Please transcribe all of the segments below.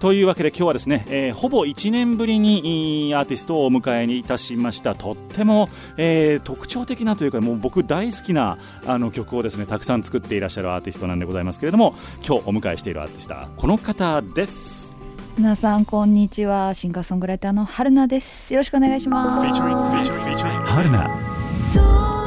というわけで今日はですね、えー、ほぼ1年ぶりにアーティストをお迎えにいたしました。とっても、えー、特徴的なというかもう僕大好きなあの曲をですねたくさん作っていらっしゃるアーティストなんでございますけれども今日お迎えしているアーティストはこの方です。皆さんこんにちは。シンガーソングライターの春菜です。よろしくお願いします。春菜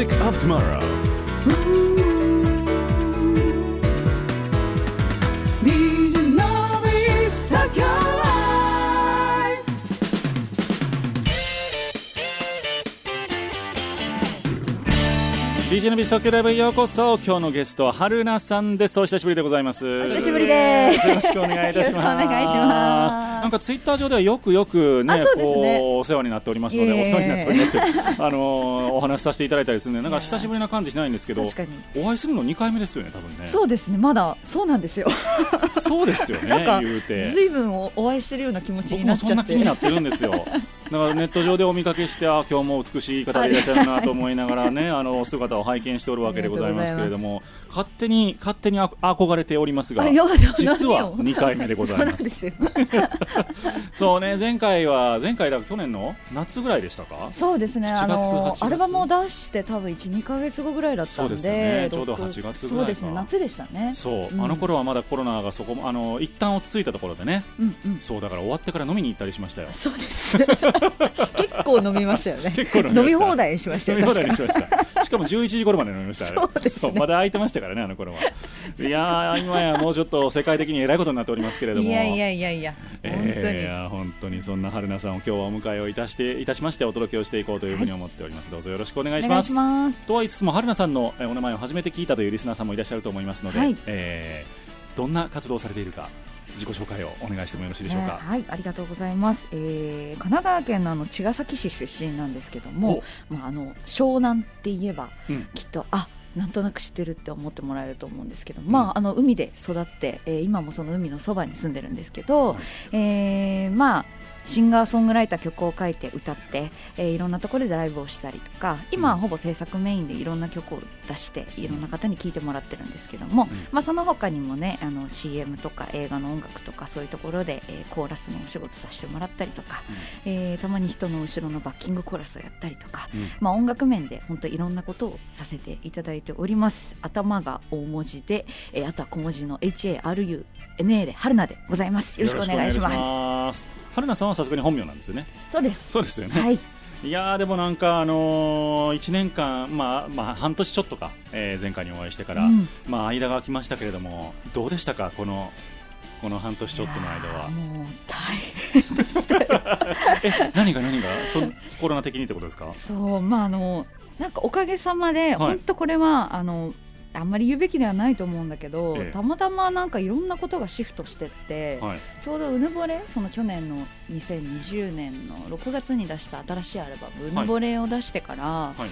music of tomorrow. DJ のビス東京ライブへようこそ。今日のゲストは春菜さんです。お久しぶりでございます。お久しぶりです。よろしくお願いいたします。お願いしますなんかツイッター上ではよくよくねね。こうお世話になっておりますのでお世話になっております あのお話しさせていただいたりするのでなんか久しぶりな感じしないんですけどお会いするの2回目ですよね多分ね。そうですねまだそうなんですよ。そうですよね言うて。ずいぶんお会いしてるような気持ちになっちゃって。僕もそんな気になってるんですよだからネット上でお見かけしてあ今日も美しい方でいらっしゃるなと思いながらね あの姿を拝見しておるわけでございますけれども勝手に勝手に憧れておりますが実は 2回目でございます。そうね前回は前回だ去年の夏ぐらいでしたか？そうですね。あのアルバムを出して多分12か月後ぐらいだったんでそうですね。ちょうど8月ぐらいそうですね。夏でしたね。そう、うん、あの頃はまだコロナがそこあの一旦落ち着いたところでね、うんうん、そうだから終わってから飲みに行ったりしましたよ。そうです 結構飲みましたよね。結構飲み放題にしました飲み放題にしました。しかも11時頃まで飲みました。そうです、ね、まだ空いてましたからねあの頃は。いや今やもうちょっと世界的にえらいことになっておりますけれども。いやいやいやいや。本当に、えー、本当にそんな春菜さんを今日はお迎えをいたしていたしましてお届けをしていこうというふうに思っております。はい、どうぞよろしくお願いします。ますとは言いつつも春菜さんのお名前を初めて聞いたというリスナーさんもいらっしゃると思いますので、はい、えー、どんな活動をされているか自己紹介をお願いしてもよろしいでしょうか、えー、はいありがとうございます、えー、神奈川県のあの茅ヶ崎市出身なんですけども、まあ、あの湘南って言えば、うん、きっとあなんとなく知ってるって思ってもらえると思うんですけど、まああの海で育って、えー今もその海のそばに住んでるんですけど、はい。えーまあシンガーソングライター曲を書いて歌って、えーいろんなところでライブをしたりとか今はほぼ制作メインでいろんな曲を出していろんな方に聴いてもらってるんですけども、うん。まあ、その他にもねあの CM とか映画の音楽とかそういうところで、えーコーラスのお仕事させてもらったりとか、えーたまに人の後ろのバッキングコーラスをやったりとか、うん。まあ、音楽面で本当いろんなことをさせていただいております。頭が大文字で、えーあとは小文字の HARUNA で春菜でございます。よろしくお願いします。春菜さんはさすがに本名なんですよね。そうです。そうですよね、はい。いやーでもなんかあのー、1年間まあまあ半年ちょっとか、えー前回にお会いしてから、うん。まあ間が空きましたけれどもどうでしたかこのこの半年ちょっとの間は？もう大変でしたよ。え何が何が？そんコロナ的にってことですか？そうまああのなんかおかげさまで、い。本当これはあのあんまり言うべきではないと思うんだけど、ええ。たまたまなんかいろんなことがシフトしてって、はい。ちょうどうぬぼれその去年の2020年の6月に出した新しいアルバム「うぬぼれ」を出してから、はい。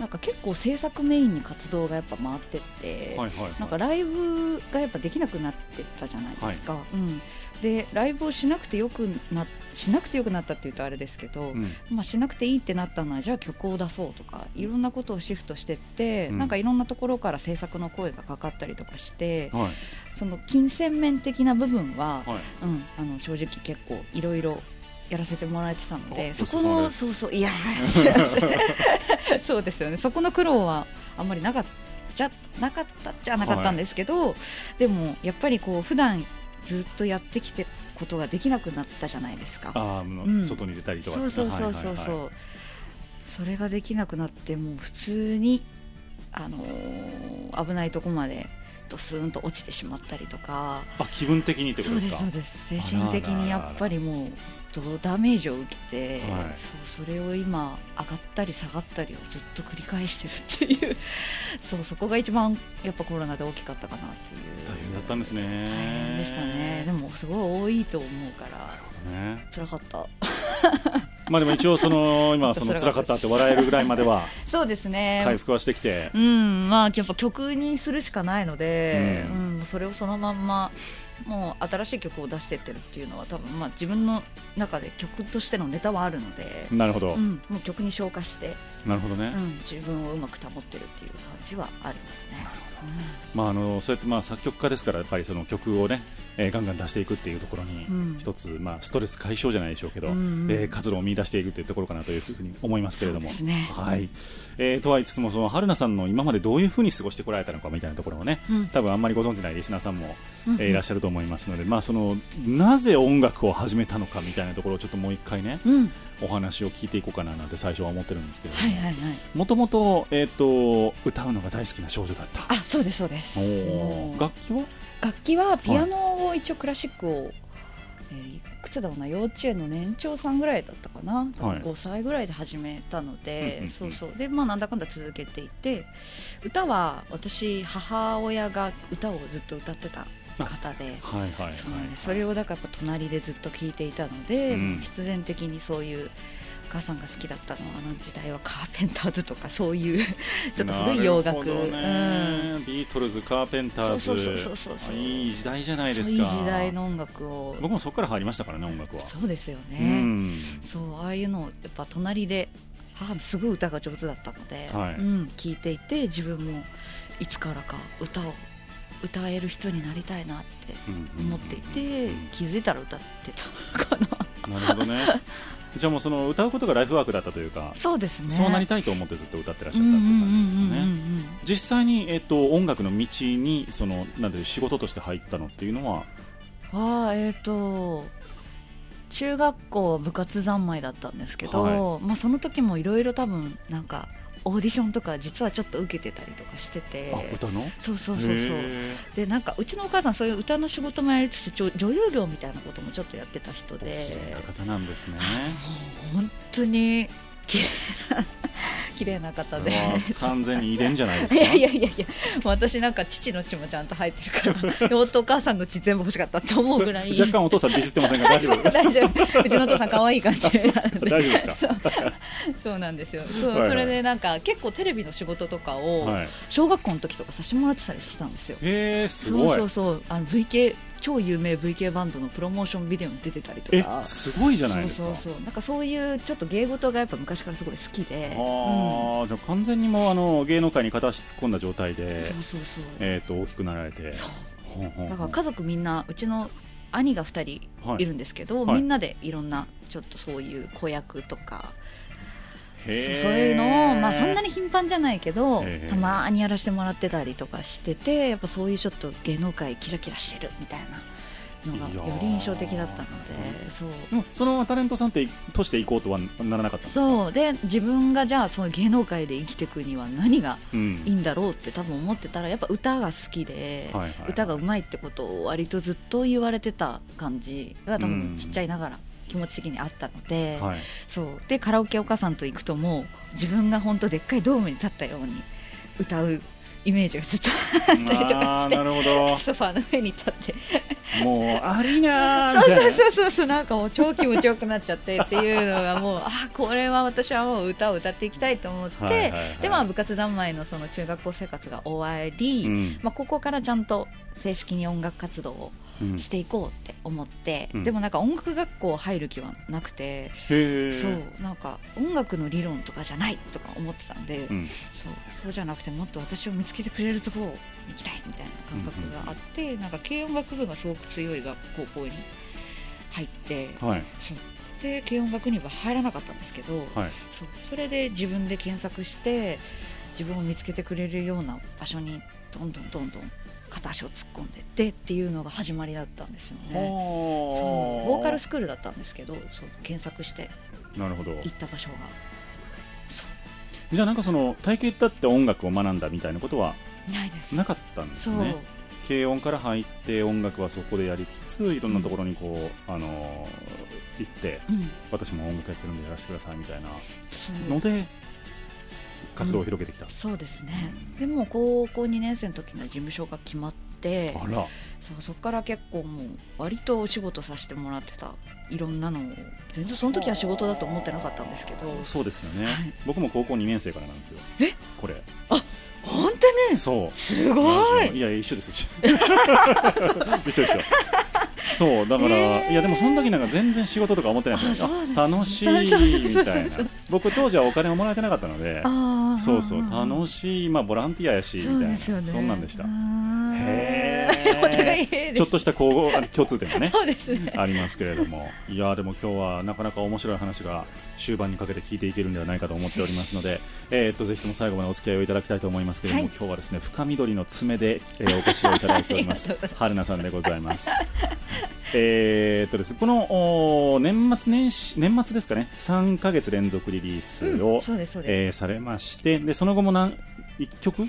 なんか結構制作メインに活動がやっぱ回ってって、はいはいはい。なんかライブがやっぱできなくなってったじゃないですか、うん、でライブをしなくてよくなしなくてよくなったっていうとあれですけど、うん。まあ、しなくていいってなったのはじゃあ曲を出そうとかいろんなことをシフトしてって、うん。なんかいろんなところから制作の声がかかったりとかして、はい。その金銭面的な部分は、はい。うん、あの正直結構いろいろやらせてもらえてたのでおそこのそうそういや そうですよね。そこの苦労はあんまりなかったじゃなかったっちゃなかったんですけど、でもやっぱりこう普段ずっとやってきてことができなくなったじゃないですか。あううん。外に出たりとか。そうそうそうそうそう、はいはいはい。それができなくなってもう普通にあのー危ないとこまでドスーンと落ちてしまったりとか。あ気分的にってことですか？そうですそうです。精神的にやっぱりもうどダメージを受けて、はい。そうそれを今上がったり下がったりをずっと繰り返してるっていう。そうそこが一番やっぱコロナで大きかったかなっていう。大変だったんですね。大変でしたね。でもすごい多いと思うから。なるほどね。辛かったまあでも一応その 今その辛かったって笑えるぐらいまではそうですね。回復はしてきて。うん。まあやっぱ曲にするしかないので、ううん。それをそのまんまもう新しい曲を出してってるっていうのは多分まあ自分の中で曲としてのネタはあるので、なるほど。うん、もう曲に昇華して、なるほどね。うん、自分をうまく保ってるっていう感じはありますね。まああのそうやってまあ作曲家ですからやっぱりその曲をねえーガンガン出していくっていうところにうん。一つまあストレス解消じゃないでしょうけどうんうんえー活路を見出しているっていうところかなというふうに思いますけれども。ね。はい。えーとは言いつつもその春菜さんの今までどういうふうに過ごしてこられたのかみたいなところをねうん。多分あんまりご存じないリスナーさんもうんえーいらっしゃると思いますのでまあそのなぜ音楽を始めたのかみたいなところをちょっともう一回ねうん、お話を聞いていこうかななんて最初は思ってるんですけれども。ともとえっと歌うのが大好きな少女だった。あ、そうですそうです。楽器は？楽器はピアノを一応クラシックを、えーいくつだろうな幼稚園の年長さんぐらいだったかな、はい。5歳ぐらいで始めたので、そうそう。でまあなんだかんだ続けていて歌は私母親が歌をずっと歌ってた方で。はいはいはい。そうなんです。それをだからやっぱ隣でずっと聞いていたので、うん。必然的にそういうお母さんが好きだったのはあの時代はカーペンターズとかそういう ちょっと古い洋楽、なるほどね。ビートルズカーペンターズ。そうそうそうそうそういい時代じゃないですか。いい時代の音楽を。僕もそこから入りましたからね音楽は。そうですようね、ん。そうああいうのをやっぱ隣で母すごい歌が上手だったので、はい。うん、聞いていて自分もいつからか歌を歌える人になりたいなって思っていて、気づいたら歌ってたかな。なるほどね。じゃあもうその歌うことがライフワークだったというかそうですね。そうなりたいと思ってずっと歌ってらっしゃったっていう感じですかね。実際に、えっと、音楽の道にそのなんていう仕事として入ったのっていうのは？ああえっ、と中学校部活三昧だったんですけど、まあその時もいろいろ多分なんかオーディションとか実はちょっと受けてたりとかしてて。あ歌の？そうそうそうそう。へでなんかうちのお母さんそういう歌の仕事もやりつつ女女優業みたいなこともちょっとやってた人で。綺麗な方なんですね。本当に 綺麗な綺麗な方で。完全に遺伝じゃないです いかやいやいやいや私なんか父の血もちゃんと入ってるから 夫お母さんの血全部欲しかったって思うぐらい。若干お父さんディスってませんか大丈夫。大丈夫。うちのお父さん可愛い感じ。大丈夫ですか？そう。なんですよ。そう、はいはい。それでなんか結構テレビの仕事とかをはい。小学校の時とかさせてもらってたりしてたんですよ。へえすごい。そうそうそう。あの VK 超有名 VK バンドのプロモーションビデオに出てたりとえかすごいじゃないですか。そうそうそう。なんかそういうちょっと芸事がやっぱ昔からすごい好きで、ああ、じゃあ完全にもうあの芸能界に片足突っ込んだ状態うん、でそうそうそう。えっ、と大きくなられて。だから家族みんなうちの兄が2人はいいるんですけど、はい。みんなでいろんなちょっとそういう子役とかそういうのを、まあ、そんなに頻繁じゃないけどたまにやらせてもらってたりとかしててやっぱそういうちょっと芸能界キラキラしてるみたいなのがより印象的だったのでそう。そのままタレントさんってとしていこうとはならなかったんですか？そう。で自分がじゃあそういう芸能界で生きていくには何がうん。いいんだろうって多分思ってたらやっぱ歌が好きで、歌がうまいってことを割とずっと言われてた感じが多うん。分ちっちゃいながら気持ち的にあったので、はい。そう。でカラオケお母さんと行くともう自分が本当でっかいドームに立ったように歌うイメージがずっとあったりとあかしてーなるほど。ソファーの上に立って。もうありなー みそうそうそうそうそうなんかもう超気持ちよくなっちゃってっていうのがもう あこれは私はもう歌を歌っていきたいと思って、はいはいはい。でまあ部活三昧のその中学校生活が終わり、うん。まあ、ここからちゃんと正式に音楽活動をうんしていこうって思って、うん。でもなんか音楽学校入る気はなくて、へえそうなんか音楽の理論とかじゃないとか思ってたんで、うん。そうそうじゃなくてもっと私を見つけてくれるところに行きたいみたいな感覚があって、なんか軽音楽部がすごく強い学高校に入って、はい。そう。で軽音楽には入らなかったんですけど、はい。そう。それで自分で検索して自分を見つけてくれるような場所にどんどんどんどん片足を突っ込んでってっていうのが始まりだったんですよね。そう。ボーカルスクールだったんですけどそう検索してなるほど。行った場所が。そう。じゃあなんかその体系だって音楽を学んだみたいなことはないです。なかったんですね。軽音から入って音楽はそこでやりつついろんなところにこう、あのー行ってうん。私も音楽やってるんでやらせてくださいみたいなので活動を広げてきた、そうですね。でも高校2年生の時の事務所が決まってあら。そうそこから結構もう割とお仕事させてもらってた。いろんなのを全然その時は仕事だと思ってなかったんですけど。そうですよね、はい。僕も高校2年生からなんですよ。え？これ。本当ねそう。すごい。いや一緒です 一緒。一緒そうだから、へー。いやでもその時なんか全然仕事とか思ってないんですよね。楽しいみたいな。僕当時はお金をもらえてなかったのでそうそう楽しいまあボランティアやしみたいな。ね。そんなんでした。へへお互いちょっとしたこう共通点がねね、ありますけれども。いやでも今日はなかなか面白い話が終盤にかけて聞いていけるんではないかと思っておりますので、えっとぜひとも最後までお付き合いをいただきたいと思いますけれども、はい、今日はですね深緑の爪で、えー、お越しをいただいております。春菜さんでございます。えっとですこの年末年始年末ですかね。3か月連続リリースを、うん、えー、されましてでその後もなん1曲？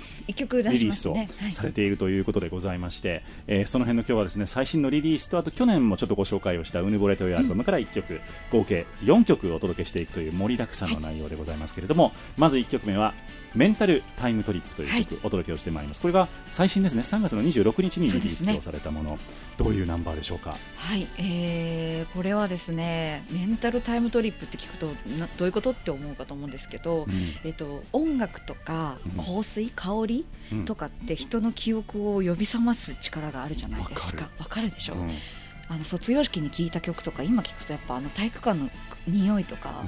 リリースをされているということでございまして、はい、えー、その辺の今日はですね最新のリリースとあと去年もちょっとご紹介をした「うぬぼれ」というアルバムから1曲、合計4曲をお届けしていくという盛りだくさんの内容でございますけれども、はい、まず1曲目は「メンタルタイムトリップ」という曲、お届けをしてまいります。これが最新ですね。3月の26日にリリースをされたもの、どういうナンバーでしょうか？はい、えーこれはですねメンタルタイムトリップって聞くとなどういうことって思うかと思うんですけど、うん。えっと、音楽とかうん。香水、香りうん。とかって人の記憶を呼び覚ます力があるじゃないですか。わかる。でしょ、うん。あの卒業式に聴いた曲とか今聞くとやっぱあの体育館の匂いとか、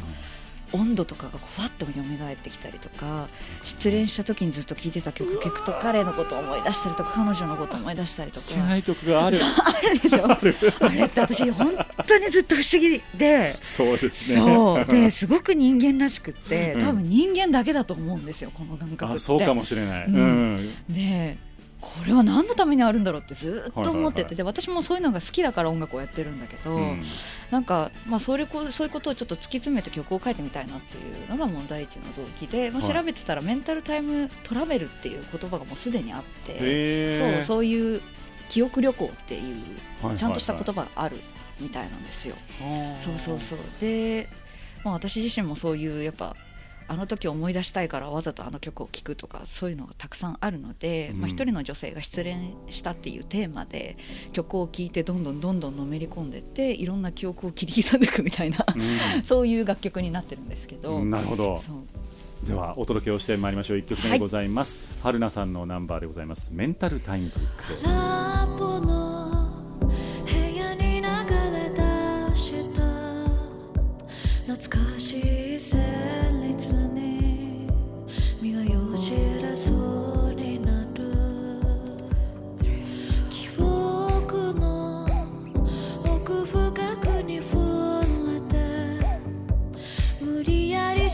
温度とかがこうふわっと蘇ってきたりとか失恋した時にずっと聴いてた曲聴くと彼のことを思い出したりとか彼女のことを思い出したりとか。聴けない曲がある。そうあるでしょ。あれって私本当にずっと不思議で。そうですね。そう。ですごく人間らしくってうん。多分人間だけだと思うんですよこの感覚って。あそうかもしれない、うん。うん。でこれは何のためにあるんだろうってずっと思ってて、はいはいはい。で私もそういうのが好きだから音楽をやってるんだけど、うん。なんか、まあ、それこそういうことをちょっと突き詰めて曲を書いてみたいなっていうのがもう第一の動機で、まあ、はい。調べてたらメンタルタイムトラベルっていう言葉がもうすでにあって、へー。そうそういう記憶旅行っていうはいはいはい。ちゃんとした言葉があるみたいなんですよ。そうそうそう。でまあ、私自身もそういうやっぱあの時思い出したいからわざとあの曲を聴くとかそういうのがたくさんあるので、うん。まあ、一人の女性が失恋したっていうテーマで曲を聴いてどんどんどんどんのめり込んでっていろんな記憶を切り刻んでいくみたいな、そういう楽曲になってるんですけど、うんなるほど。そう。ではお届けをしてまいりましょう。1曲目でございます、春菜さんのナンバーでございます。メンタルタイムトリック。懐か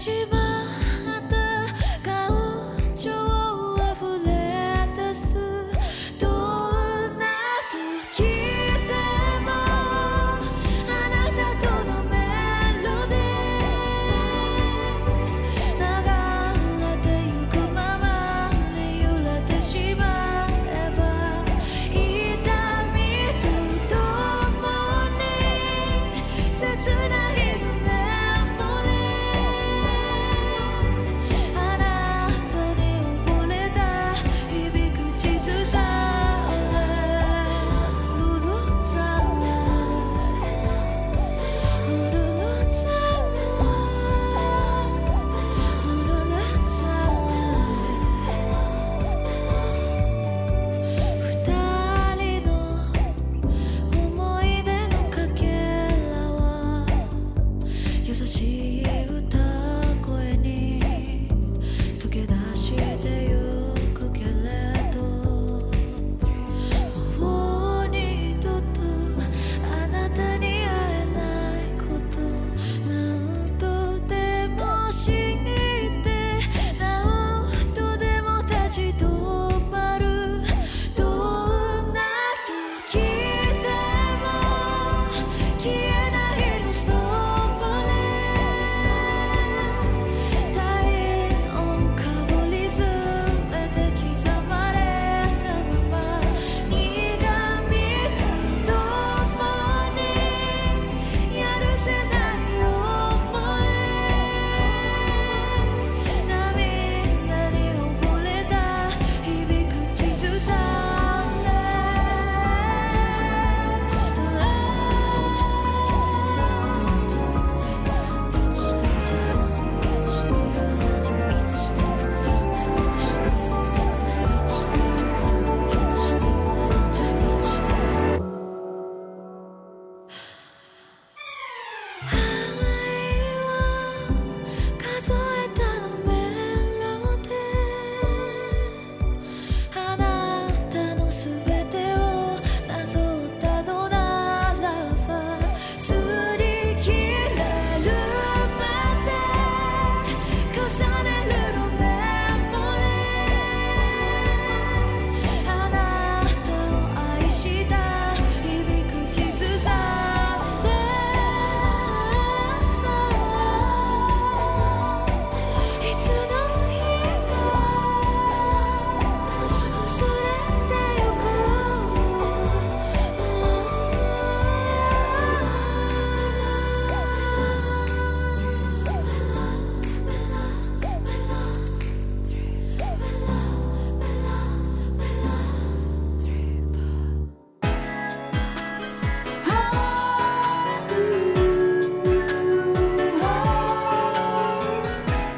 理や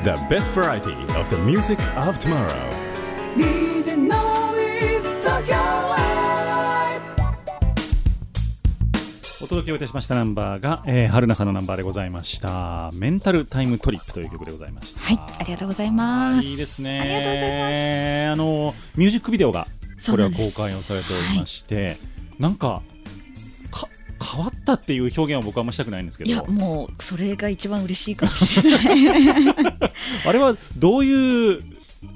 The best variety of the music of tomorrow. お届けをいたしましたナンバーが、えー、春菜さんのナンバーでございました。メンタルタイムトリップという曲でございました。はいありがとうございます。いいですね。ありがとうございます。あのミュージックビデオがこれは公開をされておりまして、なんかか変わったっていう表現は僕はあんましたくないんですけいやどもうそれが一番嬉しいかもしれない。あれはどういう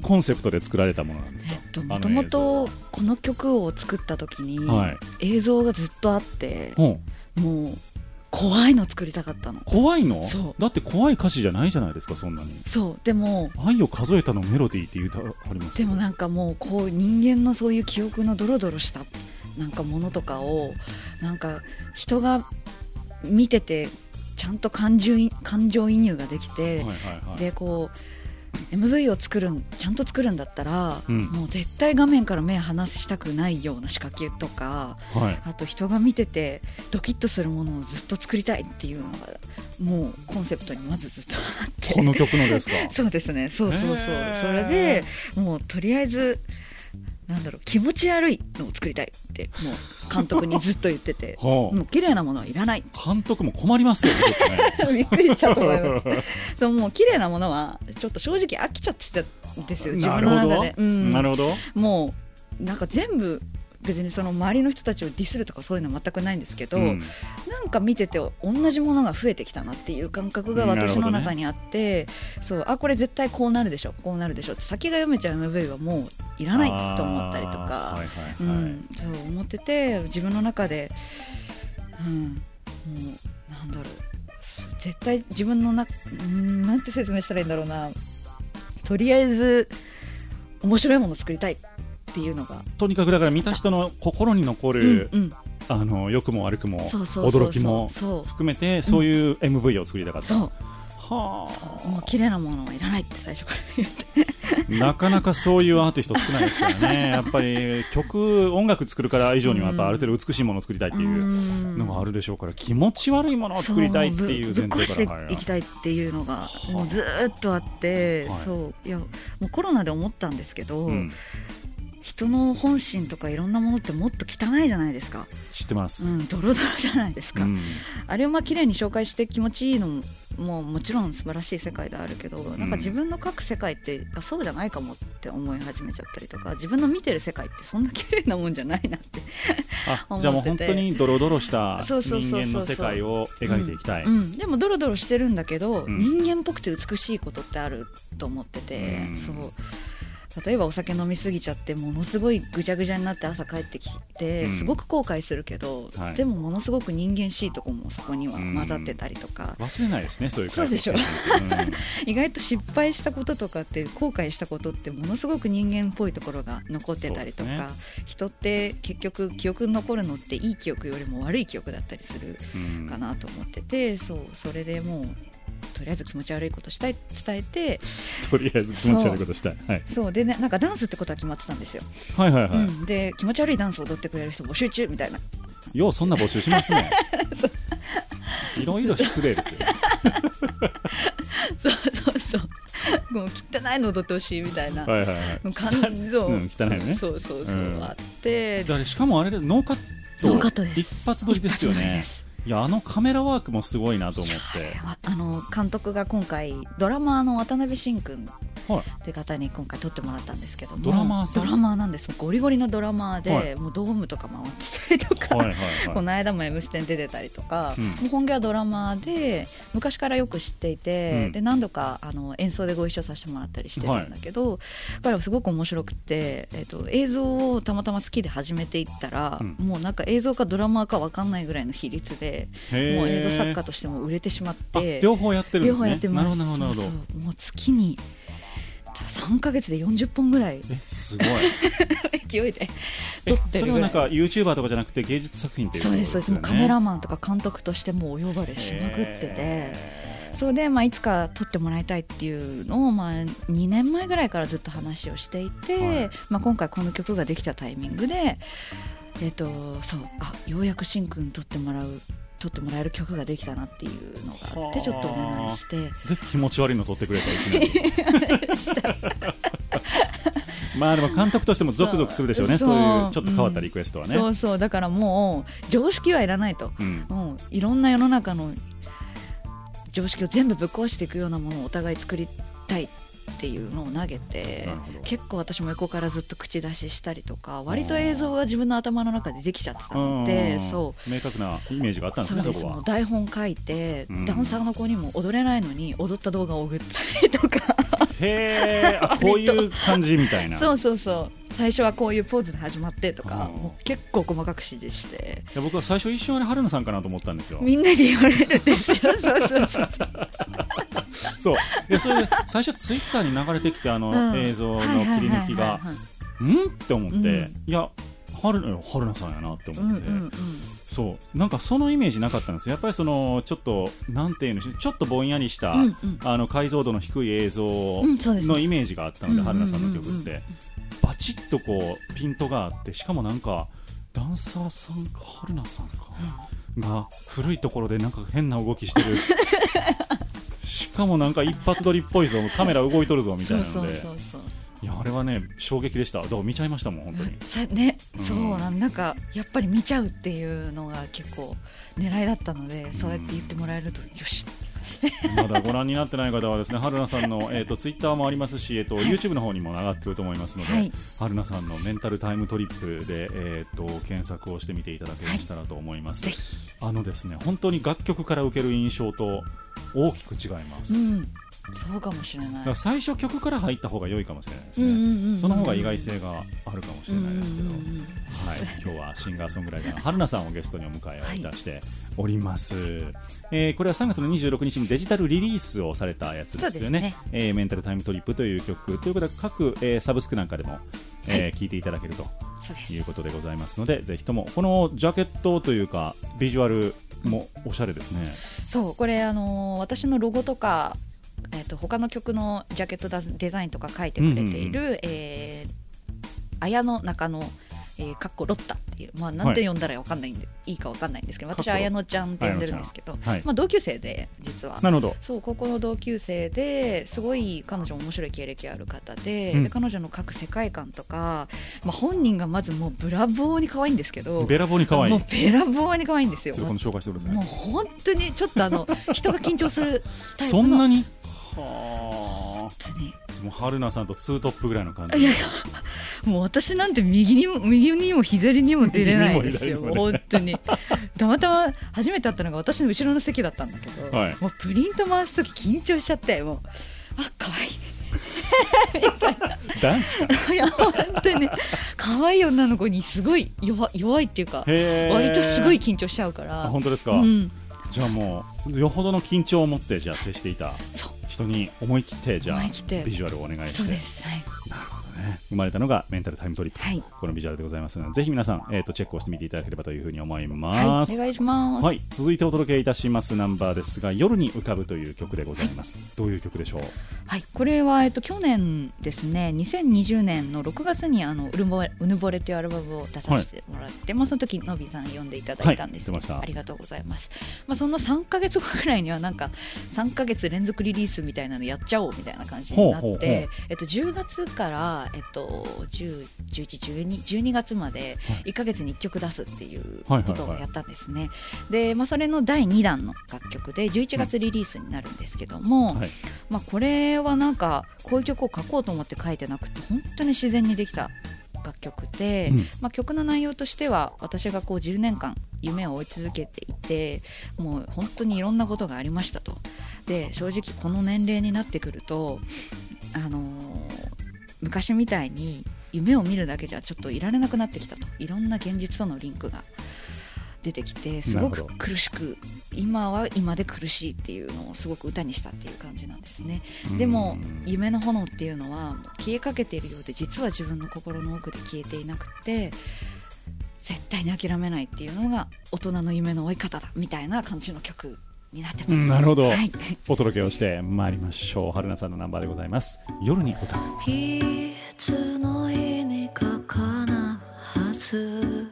コンセプトで作られたものなんですか？えっともともとこの曲を作った時に、はい。映像がずっとあってう。んもう怖いの作りたかったの。怖いの？そう。だって怖い歌詞じゃないじゃないですかそんなに。そう。でも愛を数えたのメロディーっていう歌ありますでもなんかもうこう人間のそういう記憶のドロドロしたなんかものとかをなんか人が見ててちちゃんと感情い感情移入ができて、はいはいはい。でこう MV を作るんちゃんと作るんだったら、うん。もう絶対画面から目離したくないような仕掛けとかはい。あと人が見ててドキッとするものをずっと作りたいっていうのがもうコンセプトにまずずっとあって。この曲のですか？そうですね。そうそうそう。それでもうとりあえずなんだろう気持ち悪いのを作りたいってもう監督にずっと言ってて。はあ。もう綺麗なものはいらない。監督も困りますよね びっくりしたと思います。そうもう綺麗なものはちょっと正直飽きちゃってたんですよ自分の中で、うん、なるほど。もうなんか全部別にその周りの人たちをディスるとかそういうのは全くないんですけど、うん。なんか見てて同じものが増えてきたなっていう感覚が私の中にあって、そうあこれ絶対こうなるでしょこうなるでしょって先が読めちゃう MV はもういらないと思ったりとか、うん、そう思ってて自分の中で、うん、もうなんだろう。絶対自分のなうんなんて説明したらいいんだろうな。とりあえず面白いものを作りたいっていうのが、とにかくだから見た人の心に残うんる、うん、あの良くも悪くも驚きも含めてそう。いう MV を作りたかった、はもう綺麗なものはいらないって最初から言って。あなかなかそういうアーティスト少ないですからね。やっぱり曲音楽作るから以上にはやっぱある程度美しいものを作りたいっていうのがあるでしょうから気持ち悪いものを作りたいっていう前提から。は。いいきたいっていうのがもうずーっとあって、はい。そういやもうコロナで思ったんですけど、うん人の本心とかいろんなものってもっと汚いじゃないですか、知ってまうす、ん、ドロドロじゃないですか、うん。あれをまあ綺麗に紹介して気持ちいいのももうもちろん素晴らしい世界であるけど、なんか自分の描く世界ってあそうじゃないかもって思い始めちゃったりとか自分の見てる世界ってそんな綺麗なもんじゃないなってあ 思ってて。じゃあもう本当にドロドロした人間の世界を描いていきたい、うん、でもドロドロしてるんだけど、うん。人間っぽくて美しいことってあると思ってて、うん。そう例えばお酒飲みすぎちゃってものすごいぐちゃぐちゃになって朝帰ってきてうん。すごく後悔するけど、はい。でもものすごく人間しいとこもそこには混ざってたりとか、忘れないですねそういうそうでしょ。回答って意外と失敗したこととかって後悔したことってものすごく人間っぽいところが残ってたりとか、ね。人って結局記憶に残るのっていい記憶よりも悪い記憶だったりするうんうんかなと思っててそうそれでもうとりあえず気持ち悪いことしたい伝えてとりあえず気持ち悪いことしたい、はい、そう。でねなんかダンスってことは決まってたんですよ、はいはいはい、うん、で気持ち悪いダンスを踊ってくれる人募集中みたいな。ようそんな募集しますね。いろいろ失礼ですよ。そうそうそう。もう汚いの踊ってほしいみたいな、はいはいはい。感情、うん汚いのね。そうそうそう、うん。あって。しかもあれでノーカット。ノーカットです。一発撮りですよねいやあのカメラワークもすごいなと思って。ああの監督が今回ドラマーの渡辺慎君はい。って方に今回撮ってもらったんですけども。ドラマードラマーなんです。ゴリゴリのドラマーで、はい。もうドームとか回ってたりとか、はいはいはい。この間も「M ステ」に出てたりとか、うん。もう本業はドラマーで昔からよく知っていて、うん。で何度かあの演奏でご一緒させてもらったりしてたんだけど、彼はすごく面白くて、えっと映像をたまたま好きで始めていったら、うん。もうなんか映像かドラマーか分かんないぐらいの比率でもう映像作家としても売れてしまっあて両方やってるんですね。両方やってます。もう月に3か月で40本ぐらい。えすごい。勢いで。え撮ってそれはないんか YouTuber とかじゃなくて芸術作品っていうこそうとです。そうです。もうカメラマンとか監督としてもうお呼ばれしまくってて。へそれで、まあ、いつか撮ってもらいたいっていうのを、まあ、2年前ぐらいからずっと話をしていて、はい。まあ、今回この曲ができたタイミングで、えっとそうあようやくしんくん撮ってもらう撮ってもらえる曲ができたなっていうのがあってはあ。ちょっとお願いして。ーで気持ち悪いの撮ってくれたいきなり。まあでも監督としてもゾクゾクするでしょうね。そそうういうちょっと変わったリクエストはね、そうそう。だからもう常識はいらないと、うん。もういろんな世の中の常識を全部ぶっ壊していくようなものをお互い作りたい。っていうのを投げて結構私も横からずっと口出ししたりとか割と映像が自分の頭の中でできちゃってたのでそう。明確なイメージがあったんですねそうです。そこは。もう台本書いて、うん。ダンサーの子にも踊れないのに踊った動画を送ったりとかへえあこういう感じみたいな。いそうそうそう。最初はこういうポーズで始まってとか結構細かく指示して。や僕は最初一瞬あれ春菜さんかなと思ったんですよ。みんなに言われるんですよ。そうそうそうそう。いやそれで最初ツイッターに流れてきてあの、うん。映像の切り抜きがはいはいはいはいん？って思って、うん。いや春春菜さんやなってう思って、んうんうんそう。なんかそのイメージなかったんですよ。やっぱりそのちょっとなんていうんでしょうちょっとぼんやりした、うんうん。あの解像度の低い映像のイメージがあったので、うん春菜さんの曲うんうんうんって、バチッとこうピントがあってしかもなんかダンサーさんか春菜さんか、が古いところでなんか変な動きしてる。しかもなんか一発撮りっぽいぞ。カメラ動いとるぞみたいなそうのでそうそうそういやあれはね衝撃でした。だから見ちゃいましたもん本当に、さね、うん。そうなんなんかやっぱり見ちゃうっていうのが結構狙いだったので、そうやって言ってもらえるとよし。まだご覧になってない方はですね春菜さんの、えー、とツイッターもありますし、えーと YouTube の方にも上がってると思いますので、はい。春菜さんのメンタルタイムトリップで、えー、と検索をしてみていただけましたらと思います、ぜひ。あのですね本当に楽曲から受ける印象と大きく違います、うんそうかもしれない。最初曲から入った方が良いかもしれないですね、その方が意外性があるかもしれないですけど、はい、今日はシンガーソングライターの春菜さんをゲストにお迎えをいたしております、えーこれは3月の26日にデジタルリリースをされたやつですよね。ね。えーメンタルタイムトリップという曲。ということで各、えーサブスクなんかでも、えー聞いていただけるということでございますのでぜひともこのジャケットというかビジュアルもおしゃれですね、そう。これあのー私のロゴとかえっ、と他の曲のジャケットだデザインとか書いてくれている、えー綾野中野えー、かっこロッタっていう、まあ、なんて呼んだらわかんないんで、い、いかわかんないんですけど私綾乃ちゃんって呼んでるんですけど、はい。まあ、同級生で実は。なるほど。そう高校の同級生ですごい彼女面白い経歴ある方で,、うん。で彼女の書く世界観とか、まあ、本人がまずもうブラボーに可愛いんですけどべらぼうに可愛い。もうべらぼうに可愛いんですよ。もう本当にちょっとあの人が緊張するタイプの。そんなに？は本当に。あもう春菜さんとツートップぐらいの感じ。いやいや。もう私なんて右にも右にも左にも出れないですよ。本当に。たまたま初めて会ったのが私の後ろの席だったんだけど、はい。もうプリント回す時緊張しちゃってもうあ可愛い。男子か。いや本当に。可愛い女の子にすごい弱弱いっていうか割とすごい緊張しちゃうかあら本当ですか、うん、じゃあもうよほどの緊張を持ってじゃあ接していた人に思い切ってじゃあビジュアルをお願いして。そうです。はい。なるほど。ね生まれたのがメンタルタイムトリップ、はい。このビジュアルでございますのでぜひ皆さん、えー、とチェックをしてみていただければというふうに思いはいます、お願いします、はい、続いてお届けいたしますナンバーですが「夜に浮かぶ」という曲でございます、どういう曲でしょう？はい、これは、えっと、去年ですね2020年の6月にあのうぬぼれ「うぬぼれ」というアルバムを出させてもらって、まあ、その時のびさん呼んでいただいたんですはいありがとうございます、まあ、その3か月後ぐらいにはなんか3か月連続リリースみたいなのやっちゃおうみたいな感じになってえっと、10月から、えっと、10 11、12, 12月まで1か月に1曲出すっていうことをやったんですね。で、まあ、それの第2弾の楽曲で11月リリースになるんですけども、はい。まあ、これはなんかこういう曲を書こうと思って書いてなくて本当に自然にできた楽曲で、うん。まあ、曲の内容としては私がこう10年間夢を追い続けていてもう本当にいろんなことがありましたと。で正直この年齢になってくると、あのー昔みたいに夢を見るだけじゃちょっといられなくなってきたと。いろんな現実とのリンクが出てきてすごく苦しく今は今で苦しいっていうのをすごく歌にしたっていう感じなんですね。でも夢の炎っていうのは消えかけているようで実は自分の心の奥で消えていなくて絶対に諦めないっていうのが大人の夢の追い方だみたいな感じの曲になってます。うんなるほど。はい、お届けをしてまいりましょう。春菜さんのナンバーでございます。夜に浮かぶいつの日にか叶うはず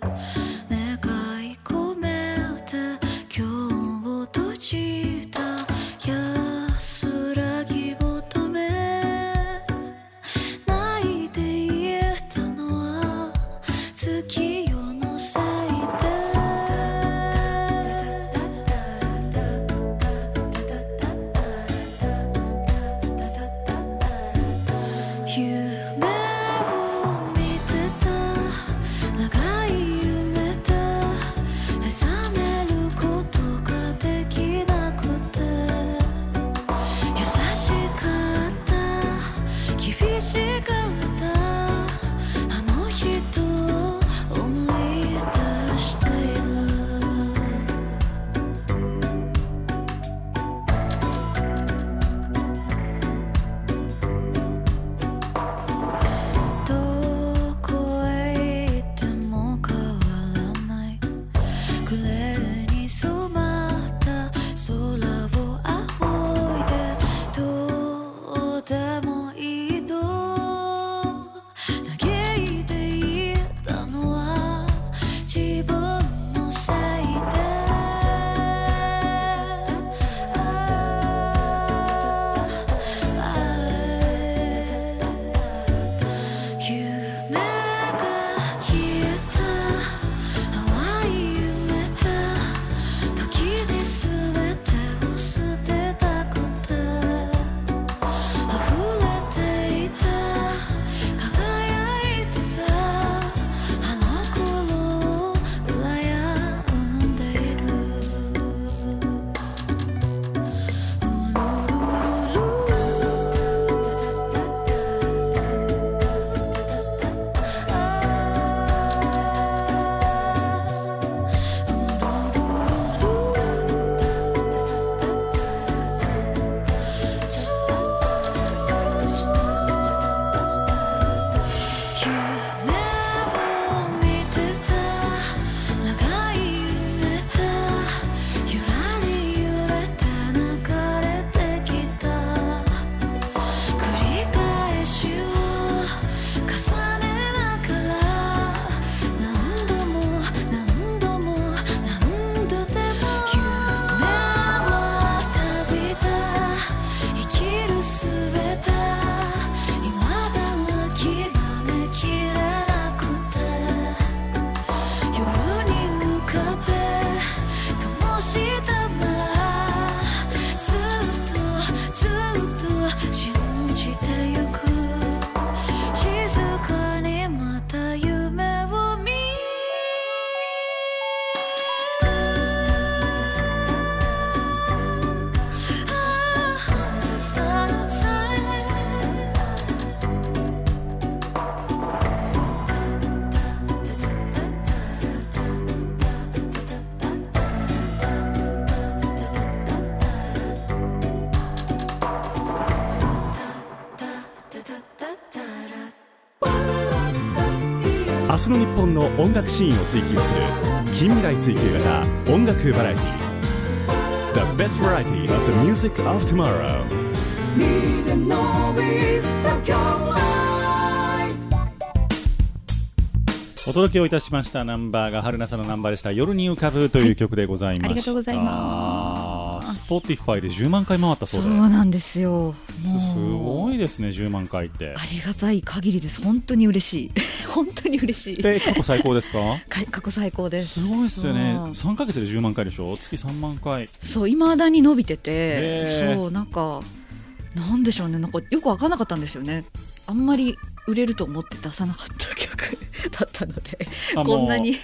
日の日本の音楽シーンを追求する近未来追求型音楽バラエティ The best variety of the music of tomorrow. お届けをいたしましたナンバーが春菜さんのナンバーでした。夜に浮かぶという曲でございました、ありがとうございます。 Spotify で10万回回ったそそううでなんですよ。すごいですね10万回って。ありがたい限りです。本当に嬉しい本当に嬉しい。で過去最高ですか？か 過去最高です。すごいですよね。うん。3ヶ月で10万回でしょ？月3万回。そういまだに伸びてて、そうなんかなんでしょうね。なんかよく分からなかったんですよね。あんまり売れると思って出さなかった曲 だったので。あこんなに。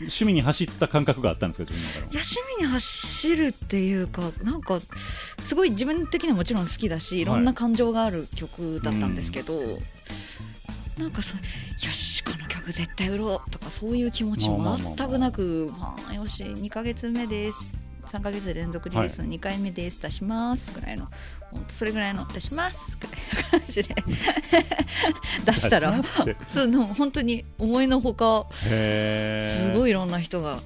趣味に走った感覚があったんですか？自分の中でもや趣味に走るっていうかなんかすごい自分的にはもちろん好きだしい。ろんな感情がある曲だったんですけど、なんかそよしこの曲絶対売ろうとかそういう気持ちも全くなく、まあ、よし2ヶ月目です。3ヶ月連続リリースの2回目です、出します。ぐらいのそれぐらいの出します。ぐらいの感じで。出したらそうでも本当に思いのほかすごいいろんな人が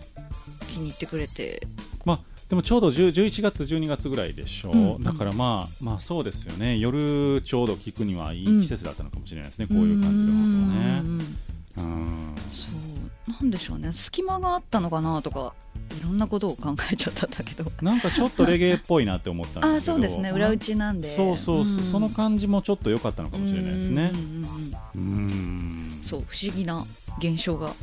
気に入ってくれて。まあでもちょうど10 11月12月ぐらいでしょう、うん。だからまあまあそうですよね。夜ちょうど聞くにはいい季節だったのかもしれないですね、こういう感じのことをね。うんうんそう。なんでしょうね。隙間があったのかなとかいろんなことを考えちゃったんだけど。なんかちょっとレゲエっぽいなって思ったんああですけど。そうですね。裏打ちなんで。そうそうそう、ん。その感じもちょっと良かったのかもしれないですね。うんうんうんうん。うん。そう不思議な現象が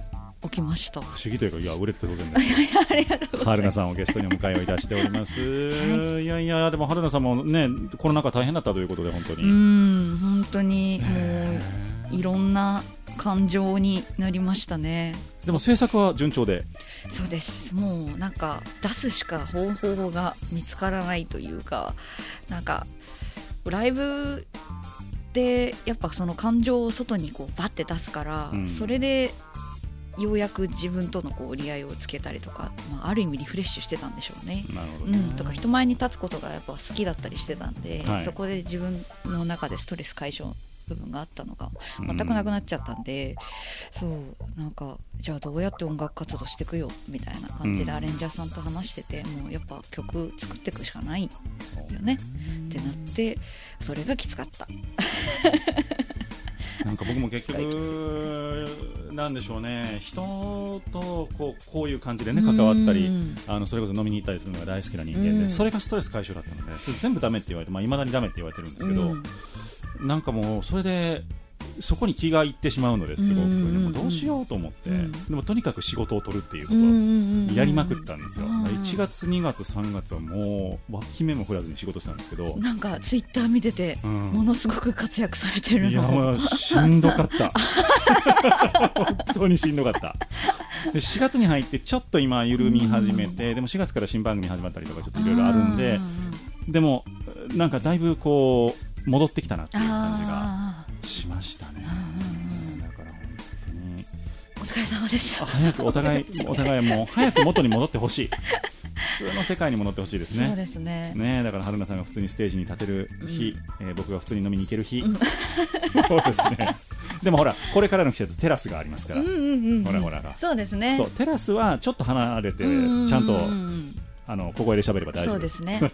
起きました。不思議というかいや売れてて当然です。ありがとうござい春菜さんをゲストにお迎えをいたしております、い、やいやでも春菜さんもねコロナ禍大変だったということで本当に、うん本当にもういろんな感情になりましたね。でも制作は順調で。そうです。もうなんか出すしか方法が見つからないというかなんかライブでやっぱその感情を外にこうバッて出すから、うん。それでようやく自分とのこう折り合いをつけたりとか、まあ、ある意味リフレッシュしてたんでしょうね。なるほどね、うん、とか人前に立つことがやっぱ好きだったりしてたんで、はい。そこで自分の中でストレス解消部分があったのが全くなくなっちゃったんで、そうなんかじゃあどうやって音楽活動していくよみたいな感じでうん。アレンジャーさんと話してて、もうやっぱ曲作っていくしかないよね。ってなってそれがきつかった。も結局なんでしょうね。人とこうこういう感じでね関わったりうん。あのそれこそ飲みに行ったりするのが大好きな人間で、うん。それがストレス解消だったのでそれ全部ダメって言われてまあ、未だにダメって言われてるんですけど、うん。なんかもうそれでそこに気がいってしまうのですごく、でもどうしようと思って、うん。でもとにかく仕事を取るっていうこうんとをやりまくったんですよ、うん1月2月3月はもう脇目も振らずに仕事したんですけど、なんかツイッター見てて、うん。ものすごく活躍されてるいやのもうしんどかった。本当にしんどかった。で4月に入ってちょっと今緩み始めて、でも4月から新番組始まったりとかちょっといろいろあるんででもなんかだいぶこう戻ってきたなっていう感じが。あしましたね。だから本当に。ーお疲れ様でした。早くお互いお互いもう 早く元に戻ってほしい。普通の世界に戻ってほしいですね。そうですね。ねだから春菜さんが普通にステージに立てる日、えー僕が普通に飲みに行ける日、そうですね。でもほらこれからの季節テラスがありますから、うんうんうんうんほらほらそうですね。そうテラスはちょっと離れてちうんゃんとうんうんあの小声で喋れば大丈夫。でそうですすね。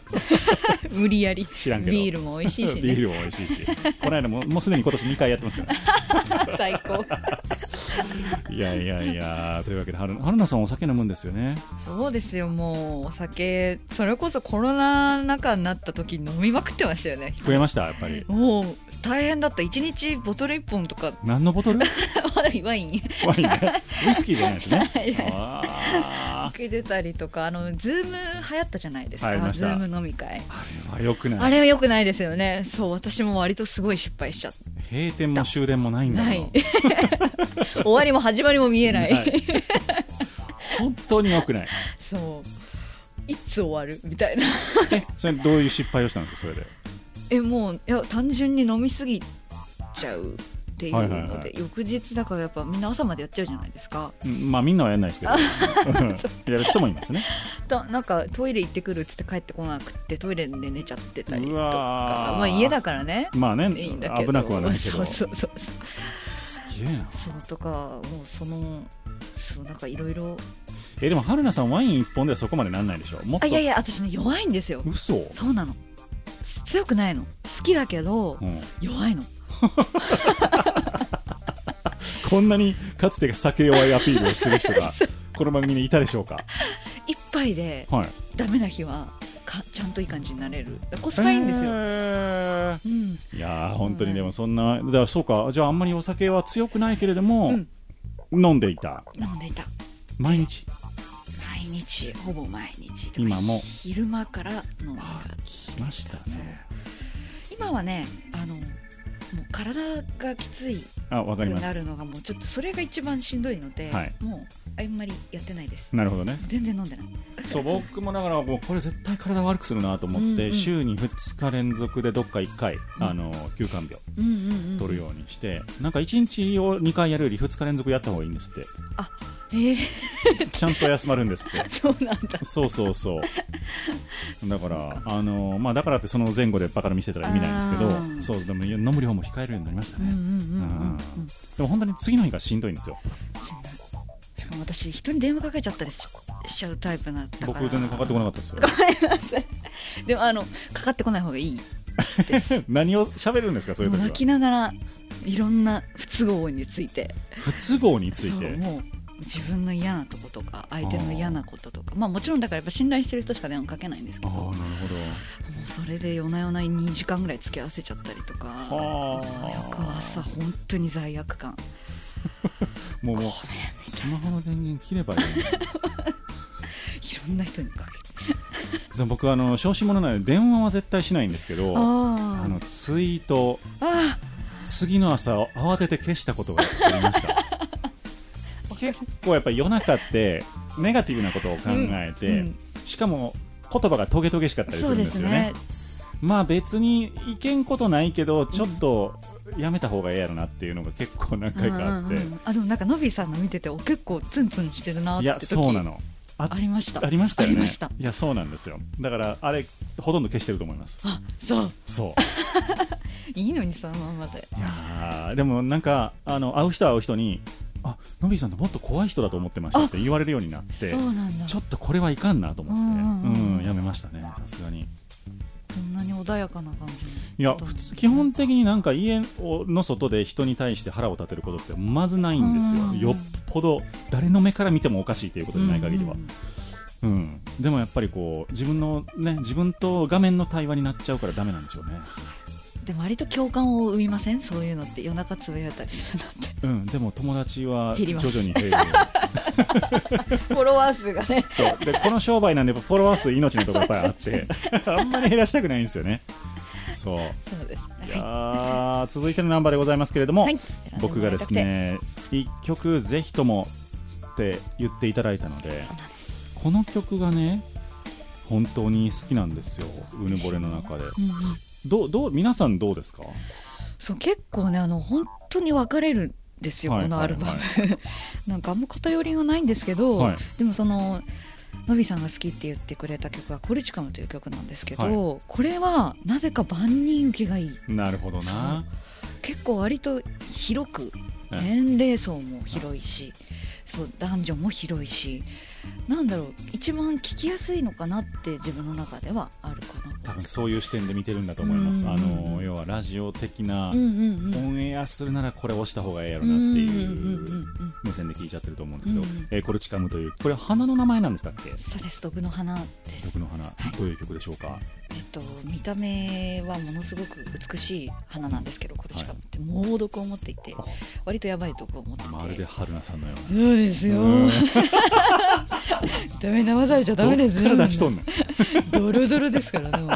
無理やり。知らんけど。ビールも美味しいしビーねルも美味しいし。この間ももうすでに今年2回やってますから。最高。いやいやいやというわけで春春菜さんお酒飲むんですよね。そうですよもうお酒それこそコロナ中になった時飲みまくってましたよね。増えましたやっぱり。もう大変だった。1日ボトル1本とか。何のボトル？ワイン。ワインね。ウイスキーじゃないですね受けてたりとかあのズーム流行ったじゃないですかズーム飲み会。ーあれはよくない。あれは良くないですよね。そう私も割とすごい失敗しちゃっ閉店も終電もないんだ 終わりも始まりも見えない、はい。本当によくない。そう。いつ終わる？みたいな。えそれどういう失敗をしたんですかそれで？えもういや単純に飲みすぎちゃうっていうので、はいはいはい。翌日だからやっぱみんな朝までやっちゃうじゃないですか。うんまあみんなはやんないですけど。うん。やる人もいますね。だなんかトイレ行ってくるっつって帰ってこなくってトイレで寝ちゃってたりとうかまあ家だからね。まあねいいんだけど。危なくはないけど。そうそうそう。すすげえな。そうとかもうそのそうなんかいろいろえでも春菜さんワイン一本ではそこまでなんないでしょ？もっと。あいやいや私ね弱いんですよ。嘘。そうなの。強くないの。好きだけどうん、弱いの こんなにかつて酒弱いアピールをする人が この番組にいたでしょうか？一杯ではい。ダメな日はかちゃんといい感じになれる。コスパいいんですよ、へー。うん。いやー本当にでもそんなだからそうか。じゃああんまりお酒は強くないけれども、うん。飲んでいた。飲んでいた。毎日？毎日ほぼ毎日今も？昼間から飲んで来ましたね。今はねあのもう体がきついあわかりくなるますのがもうちょっとそれが一番しんどいので、はい。もうあんまりやってないです。なるほどね。全然飲んでない。そう僕もだからもうこれ絶対体悪くするなと思って、うんうん。週に2日連続でどっか1回、あの休館日をうんうんうん取るようにして、なんか1日を2回やるより2日連続やった方がいいんですってえー、ちゃんと休まるんですって。そうなんだ。そうそうそう。だからあのまあだからってその前後でバカ飲みしてたら意味ないんですけどそうでも飲む量も控えるようになりましたね、でも本当に次の日がしんどいんですよ。しかも私人に電話かけちゃったりししちゃうタイプだったから。僕全然かかってこなかったですよ。でもあのかかってこない方がいい。何を喋るんですかそういう時は。きながらいろんな不都合について。不都合について。そうもう自分の嫌なとことか相手の嫌なこととかまあもちろんだからやっぱ信頼してる人しか電話かけないんですけどもなるほど。うそれで夜な夜な2時間ぐらい付き合わせちゃったりとか翌朝本当に罪悪感。もうもうスマホの電源切ればいい いろんな人にかけて。でも僕あの小心者なので電話は絶対しないんですけどああのツイートあ次の朝慌てて消したことがありました結構やっぱり夜中ってネガティブなことを考えて、うんしかも言葉がトゲトゲしかったりするんですすよね。ね。まあ別にいけんことないけどちょっとやめた方がええやろなっていうのが結構何回かあって、うんうんうん。あでもなんかノビーさんの見ててお結構ツンツンしてるなっいやそうなの。あありました？ありましたよね。ありました？いやそうなんですよ。だからあれほとんど消してると思います。あそう。そう。いいのにそのままで。いやーでもなんかあの会う人は会う人にあノビーさんってもっと怖い人だと思ってましたって言われるようになってちょっとこれはいかんなと思って、うんうんやめましたねさすがに。こんなに穏やかな感じのいや基本的になんか家の外で人に対して腹を立てることってまずないんですよ、うんうんうん。よっぽど誰の目から見てもおかしいということでない限りは、うんうんうん。でもやっぱりこう自分のね自分と画面の対話になっちゃうからダメなんでしょうねでも割と共感を生みません？そういうのって。夜中つぶやいたりするのって。うんでも友達は徐減ります。々に減る。フォロワー数がね。そう。でこの商売なんでフォロワー数命のところやっぱりあって。あんまり減らしたくないんですよね。そう。そうですいねやー続いてのナンバーでございますけれども、はい。僕がですね一曲ぜひともって言っていただいたのでこの曲がね本当に好きなんですよ。うぬぼれの中で。うんうんどうどう皆さんどうですか？そう結構ねあの本当に分かれるんですよ、はいこのアルバム、は なんかあんま偏りはないんですけど、はい。でもそののびさんが好きって言ってくれた曲が「コルチカム」という曲なんですけど、これはなぜか万人受けがいい。なるほどな。結構割と広くえ。年齢層も広いし、そう男女も広いしなんだろう一番聞きやすいのかなって自分の中ではあるかな多分そういう視点で見てるんだと思います。うん。あの要はラジオ的なうんうんうん。オンエアするならこれ押した方がええやろなっていうんうんうんううん。目線で聞いちゃってると思うんですけど、うんえーコルチカムというこれ花の名前なんでしたっけ？そうです毒の花です毒の花、どういう曲でしょうか？えっと、見た目はものすごく美しい花なんですけどこれしかもって猛毒を持っていてあ。割とやばい毒を持ってて。まるで春菜さんのような。そうですよ。うん ダメ騙されちゃダメですどっから出しとんの ドロドロですからね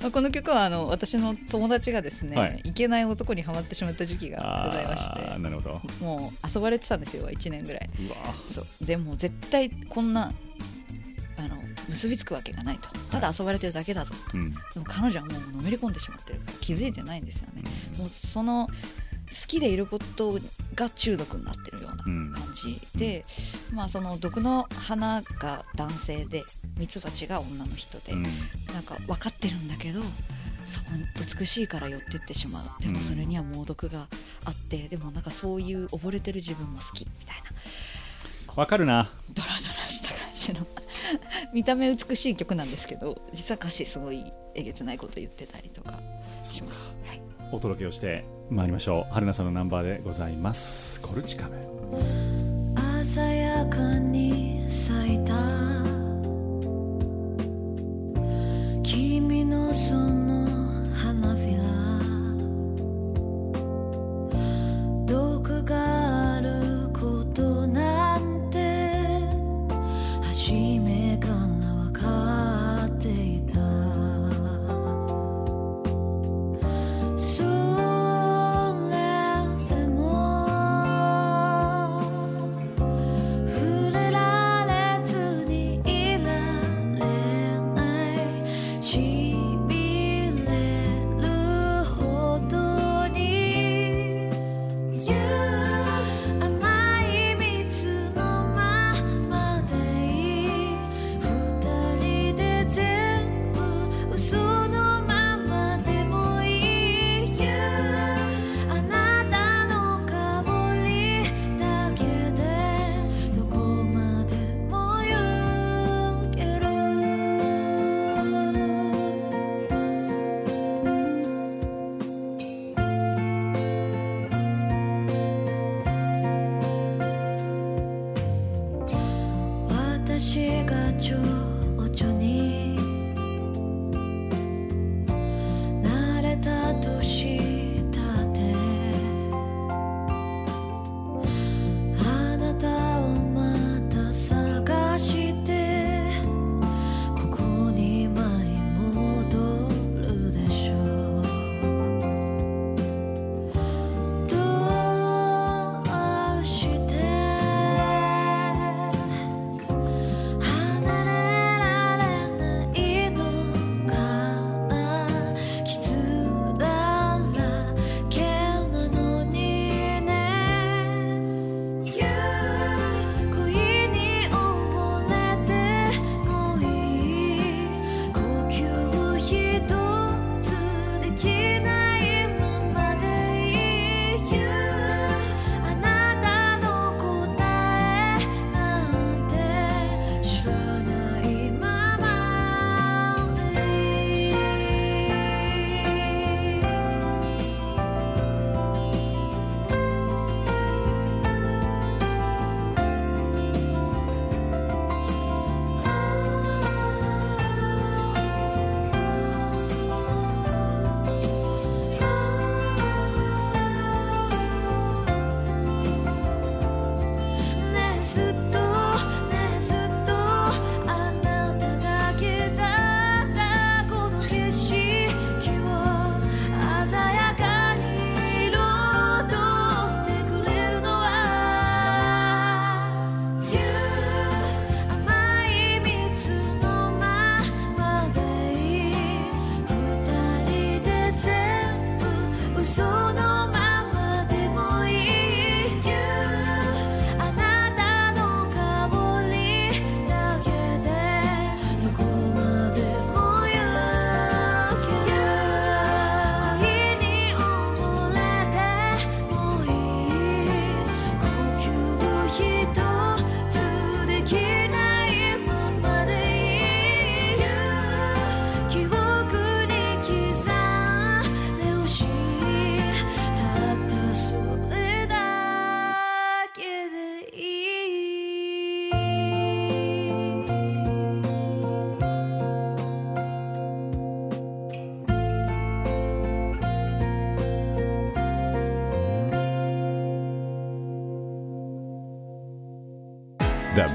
この曲はあの私の友達がですね、はい。い、けない男にはまってしまった時期がございまして。なるほど。もう遊ばれてたんですよ1年ぐらい。そう。でも絶対こんなあの結びつくわけがないと。ただ遊ばれてるだけだぞと、うん。でも彼女はもうのめり込んでしまってるから気づいてないんですよね、もうその好きでいることが中毒になってるようなうん。感じ。で、まあその毒の花が男性でミツバチが女の人で、うん。なんか分かってるんだけどそこに美しいから寄ってってしまうでもそれには猛毒があって、でもなんかそういう溺れてる自分も好きみたいな。わかるな。ドラドラした感じの。見た目美しい曲なんですけど実は歌詞すごいえげつないこと言ってたりとかします、はい、お届けをしてまいりましょう。春菜さんのナンバーでございます。コルチカム。鮮やかに咲いた。君のその花びら。毒があることなんて初め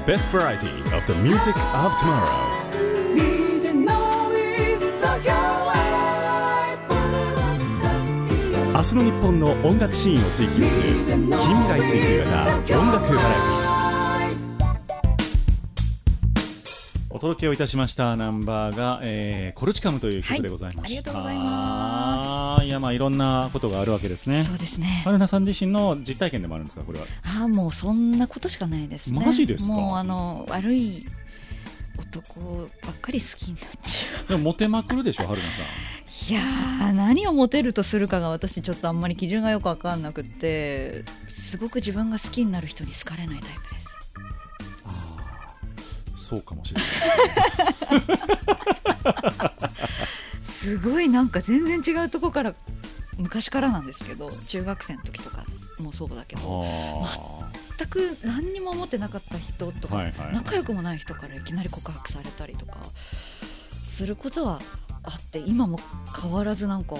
best variety of the music of tomorrow. 明日の日本の音楽シーンを追求する近未来追求型。音楽バラエティお届けをいたしました。ナンバーが、えーコルチカムという曲でございました、はいありがとうございますいやまあいろんなことがあるわけですね。そうですね。春菜さん自身の実体験でもあるんですかこれは？ああもうそんなことしかないですね。マジですか？もうあの悪い男ばっかり好きになっちゃう。でもモテまくるでしょ春菜さん。いやー何をモテるとするかが私ちょっとあんまり基準がよく分かんなくってすごく自分が好きになる人に好かれないタイプです。そうかもしれない すごいなんか全然違うとこから昔からなんですけど中学生の時とかもそうだけどあ全く何にも思ってなかった人とか、はいはい仲良くもない人からいきなり告白されたりとかすることはあって今も変わらずなんか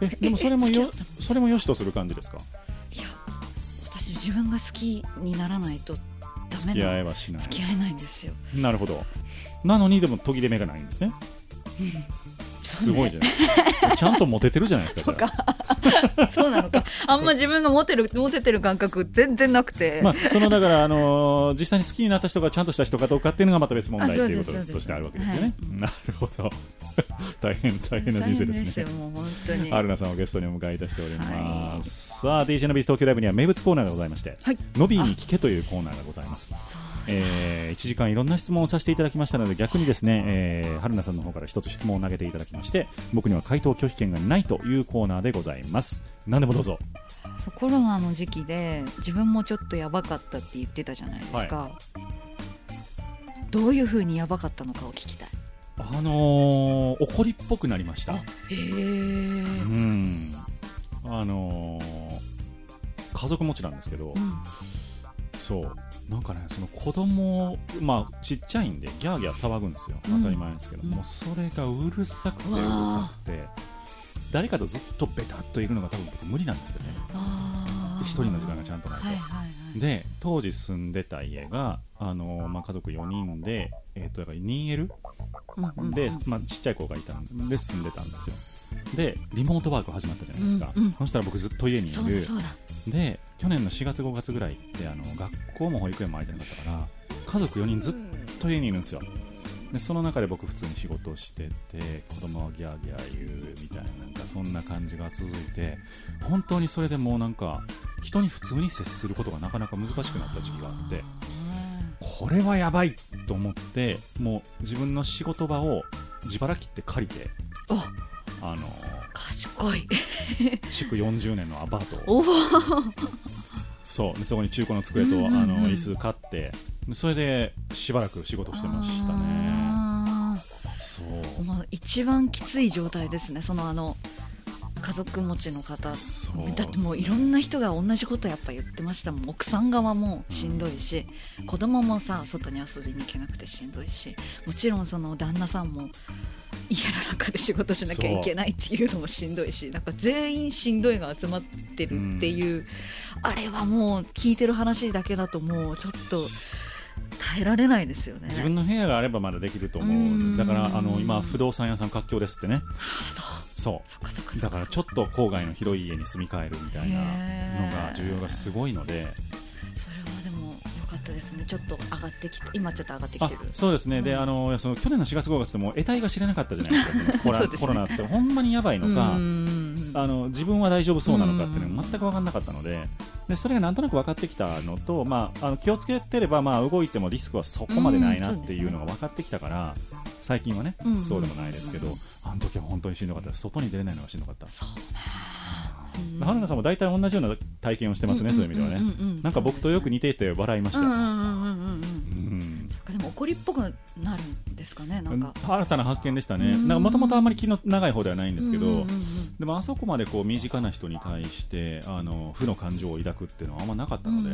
ーえでもそれもよそれもよしとする感じですか？いや私自分が好きにならないとダ付き合えはしない。付き合えないんですよ。なるほど。なのにでも途切れ目がないんですねすごいじゃないちゃんとモテてるじゃないですかそうじゃか そうなのか。あんま自分がモテるモテてる感覚全然なくて、あまあそのだからあのー実際に好きになった人がちゃんとした人かどうかっていうのがまた別問題あということとしてあるわけですよね。はい。なるほど。大変大変な人生ですね。よもう本当に。アルナさんをゲストにお迎えいたしております、はい。さあ DJ のビース東京ライブには名物コーナーがございまして、はい。ノビーに聞けというコーナーがございますえー、1時間いろんな質問をさせていただきましたので逆にですね、えー、春菜さんの方から一つ質問を投げていただきまして僕には回答拒否権がないというコーナーでございます。何でもどうぞ。コロナの時期で自分もちょっとやばかったって言ってたじゃないですか、どういうふうにやばかったのかを聞きたい。あのー、怒りっぽくなりました。へえうん。あのー、家族持ちなんですけど、うん。そうなんかねその子供まあちっちゃいんでギャーギャー騒ぐんですよ、うん。当たり前ですけど、うん。もうそれがうるさくてうるさくて。誰かとずっとベタっといるのが多分僕無理なんですよね。一人の時間がちゃんとないと。はいはいはい。で当時住んでた家が、あのーまあ、家族4人で、えー、とだから 2L うんうんうん。で、まあ、ちっちゃい子がいたんで住んでたんですよでリモートワーク始まったじゃないですか、うんうん。そしたら僕ずっと家にいる。で去年の4月5月ぐらいってあの学校も保育園も空いてなかったから家族4人ずっと家にいるんですよ。でその中で僕普通に仕事をしてて子供はギャーギャー言うみたいななんかそんな感じが続いて本当にそれでもうなんか人に普通に接することがなかなか難しくなった時期があってこれはやばいと思ってもう自分の仕事場を自腹切って借りておあの賢い。築40年のアパートを。おお。そう。でそこに中古の机と、うんうんうんあの椅子買って。それでしばらく仕事してましたね。あそう。ー。もう一番きつい状態ですね。そのあの家族持ちの方。そうだってもういろんな人が同じことやっぱ言ってましたもん。奥さん側もしんどいし、子供もさ外に遊びに行けなくてしんどいし。もちろんその旦那さんも家の中で仕事しなきゃいけないっていうのもしんどいしなんか全員しんどいが集まってるっていう、あれはもう聞いてる話だけだともうちょっと耐えられないですよね。自分の部屋があればまだできると思う。ん。うだからあの今不動産屋さん活況ですってね。そう。だからちょっと郊外の広い家に住み替えるみたいなのが需要がすごいのでったですねちょっと上がってきて今ちょっと上がってきあてる。そうですね、であのその去年の4月5月でも得体が知れなかったじゃないですか。コロ そうですね。コロナって。ほんまにやばいのか、うん。あの自分は大丈夫そうなのかっていうのが全く分からなかったのででそれがなんとなく分かってきたのと、まあ、あの気をつけてれば、まあ、動いてもリスクはそこまでないなっていうのが分かってきたから、最近はね、うんそうでもないですけど、あの時は本当にしんどかった外に出れないのがしんどかった。うん。春菜さんも大体同じような体験をしてますね、そういう意味ではね、なんか僕とよく似ていて笑いました、でも怒りっぽくなるんですかねなんか。新たな発見でしたね。うん。もともとあんまり気の長い方ではないんですけど、でもあそこまでこう身近な人に対してあの負の感情を抱くっていうのはあんまなかったので、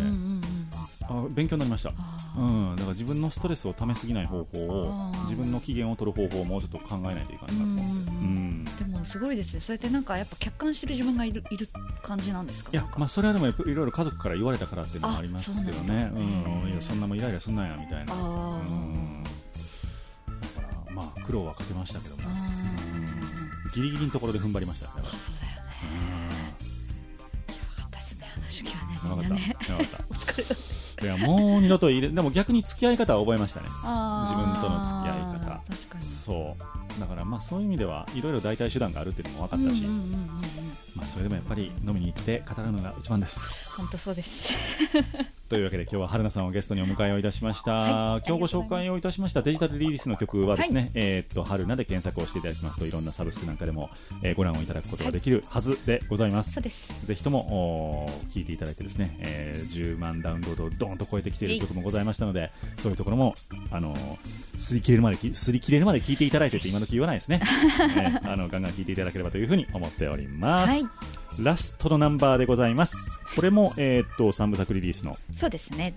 あ勉強になりました、あうん、だから自分のストレスをためすぎない方法を自分の機嫌を取る方法をもうちょっと考えないといかないなと、ううんん。でもすごいですね。そうやってなんかやっぱ客観してる自分がいるいる感じなんですか？いやまあそれはでもいろいろ家族から言われたからっていうのもありますけどね。うなんいやそんなもんイライラすんなやみたいな。うん。だからまあ苦労はかけましたけども。あー。ギリギリのところで踏ん張りましただからあそうだよね。やばかったですねあの時期はねみんなね。分かった。お疲れいやもう二度と入れでも逆に付き合い方は覚えましたね。自分との付き合い方。確かに。そう。だからまあそういう意味ではいろいろ代替手段があるっていうのも分かったし、まあそれでもやっぱり飲みに行って語るのが一番です。本当そうですというわけで今日は春菜さんをゲストにお迎えをいたしました、はい今日ご紹介をいたしました。デジタルリリースの曲はですね、はえーっと春菜で検索をしていただきますといろんなサブスクなんかでも、えーご覧をいただくことができるはずでございます、そうです。ぜひともおー聞いていただいてですね、えー10万ダウンロードをドーンと超えてきている曲もございましたのでそういうところもあのー擦り切れるまでき擦り切れるまで聞いていただいてって今の言わないですね、ね あのガンガン聞いていただければというふうに思っております、はいラストのナンバーでございます。これも、えーっと3部作リリースのそうですね。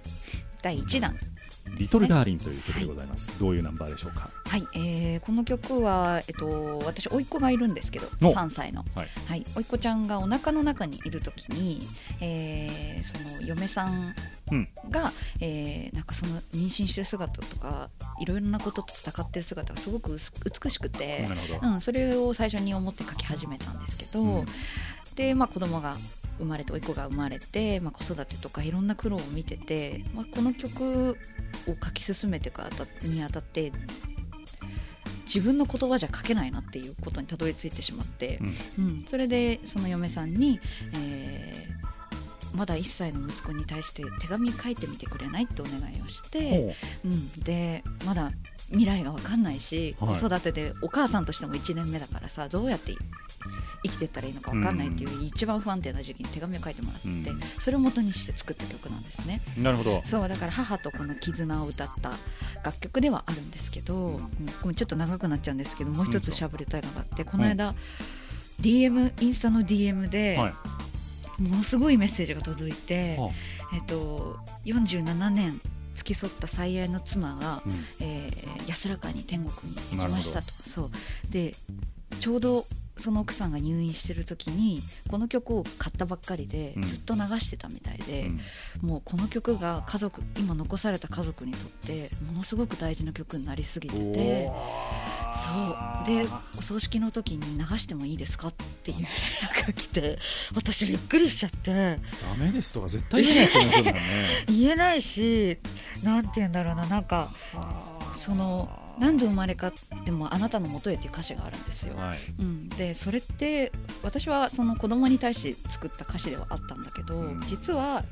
第1弾「リトル・ダーリン」という曲でございます、どういうナンバーでしょうか？はい、えーこの曲は、えっと、私甥っ子がいるんですけどお。3歳の。はい。はい、甥っ子ちゃんがお腹の中にいる時に、えーその嫁さんうん。が、えーなんかその妊娠してる姿とかいろいろなことと戦ってる姿がすごく美しくてうん、それを最初に思って書き始めたんですけど、うん。で、まあ、子供が生まれて甥っ子が生まれて、まあ、子育てとかいろんな苦労を見てて、まあ、この曲を書き進めていくあたにあたって自分の言葉じゃ書けないなっていうことにたどり着いてしまって、うん。それでその嫁さんに、えーまだ1歳の息子に対して手紙書いてみてくれないってお願いをして、う。ん、でまだ未来が分かんないし、はい。子育てでお母さんとしても1年目だからさどうやって生きていったらいいのか分かんないっていう一番不安定な時期に手紙を書いてもらって、うん。それを元にして作った曲なんですね。なるほど。そうだから母とこの絆を歌った楽曲ではあるんですけど、うん。ちょっと長くなっちゃうんですけどもう一つしゃべりたいのがあってこの間、DM インスタの DM で、はいものすごいメッセージが届いて、はえっと、47年付き添った最愛の妻が、うん。えー安らかに天国に行きましたと。そう。でちょうどその奥さんが入院してる時にこの曲を買ったばっかりで、うん。ずっと流してたみたいで、うん。もうこの曲が家族今残された家族にとってものすごく大事な曲になりすぎててそう。でお葬式の時に流してもいいですかっていう連絡が来て 私びっくりしちゃって。ダメですとか絶対言えないですよね 言えないしなんて言うんだろうななんかその何度生まれ変わってもあなたのもとへっていう歌詞があるんですよ。はい。うん、でそれって私はその子供に対して作った歌詞ではあったんだけど、うん。実は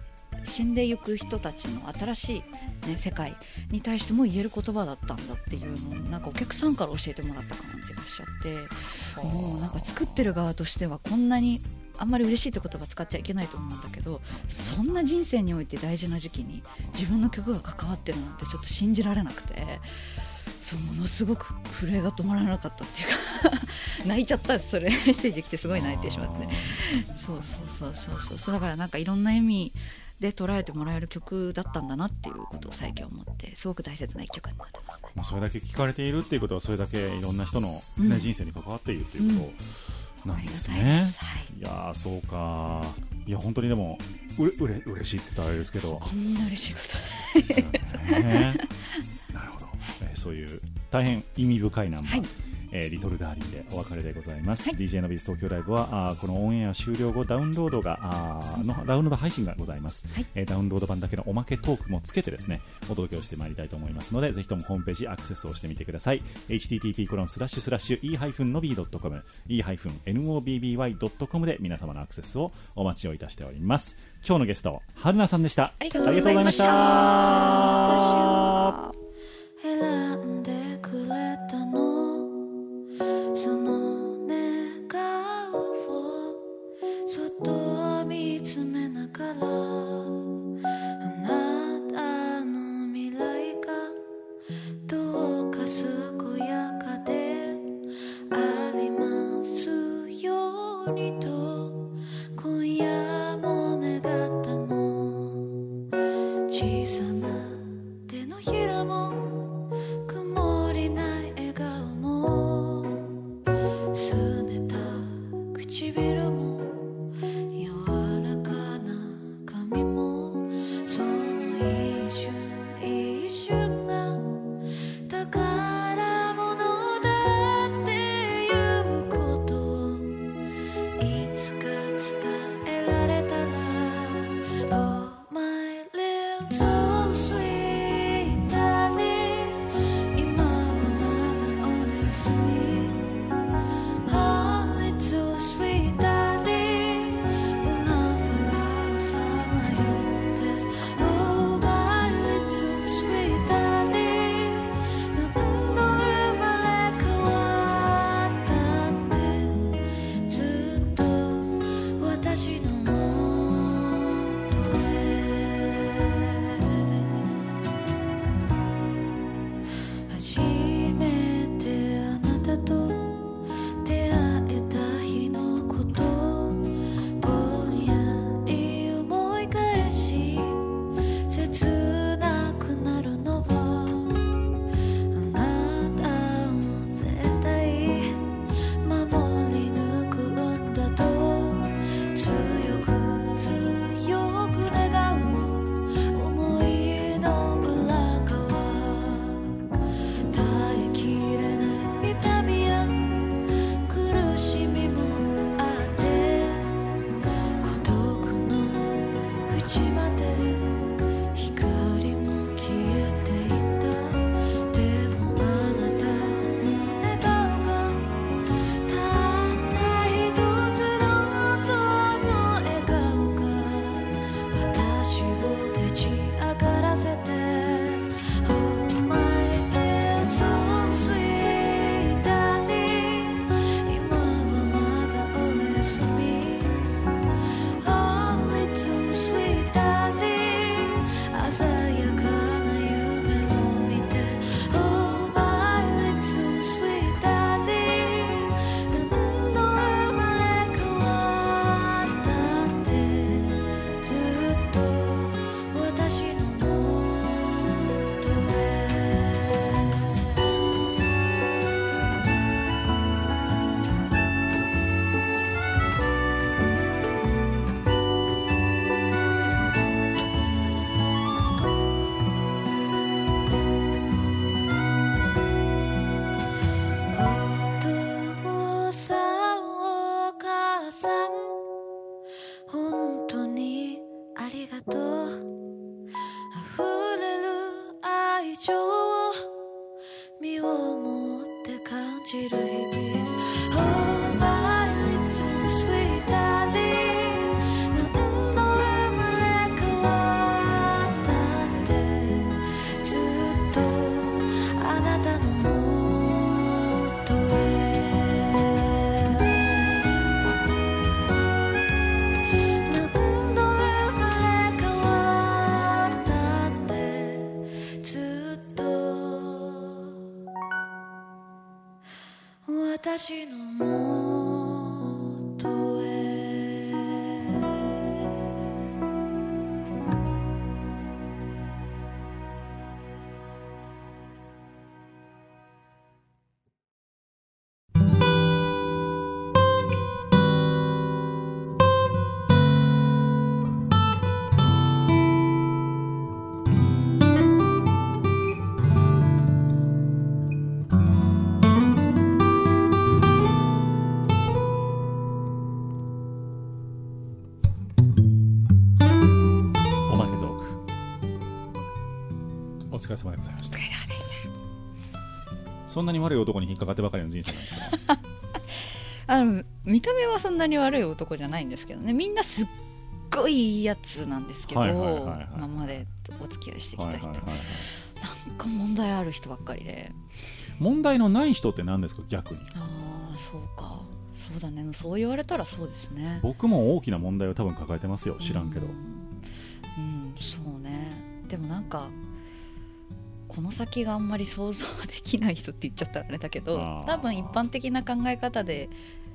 死んでいく人たちの新しい、ね、世界に対しても言える言葉だったんだっていうのをなんかお客さんから教えてもらった感じがしちゃってもうなんか作ってる側としてはこんなにあんまり嬉しいって言葉使っちゃいけないと思うんだけどそんな人生において大事な時期に自分の曲が関わってるなんてちょっと信じられなくてそうものすごく震えが止まらなかったっていうか 泣いちゃったそれメッセージ来てすごい泣いてしまって。そうそうそうそうそうそう。だからなんかいろんな意味で捉えてもらえる曲だったんだなっていうことを最近思ってすごく大切な一曲になってますね。まあ、それだけ聞かれているっていうことはそれだけいろんな人の、うん。ね人生に関わっているということなんですね。で。す。はい。いやーそうか。いや本当にでもうれうれ嬉しいって言ったらあれですけど。こんな嬉しいことですよねなるほど、えーそういう大変意味深いナンバー、はい。えーリトルダーリンでお別れでございます、はい。DJ のビズ東京ライブはあーこのオンエア終了後ダウンロードがあーのダウンロード配信がございます、はい。えーダウンロード版だけのおまけトークもつけてですねお届けをしてまいりたいと思いますのでぜひともホームページアクセスをしてみてください。http コロンスラッシュスラッシュ e-nobby.com e-nobby.com で皆様のアクセスをお待ちをいたしております。今日のゲスト春菜さんでした。ありがとうございました選んでくれたの？その願いをそっと見つめながら on そんなに悪い男に引っかかってばかりの人生なんですか？あの見た目はそんなに悪い男じゃないんですけどね。みんなすっごいいいやつなんですけど、今までお付き合いしてきた人、なんか問題ある人ばっかりで。問題のない人って何ですか？逆に。ああそうか。そうだね。そう言われたらそうですね。僕も大きな問題を多分抱えてますよ。知らんけど。うん、うんそうね。でもなんかこの先があんまり想像できない人って言っちゃったらあれだけど多分一般的な考え方で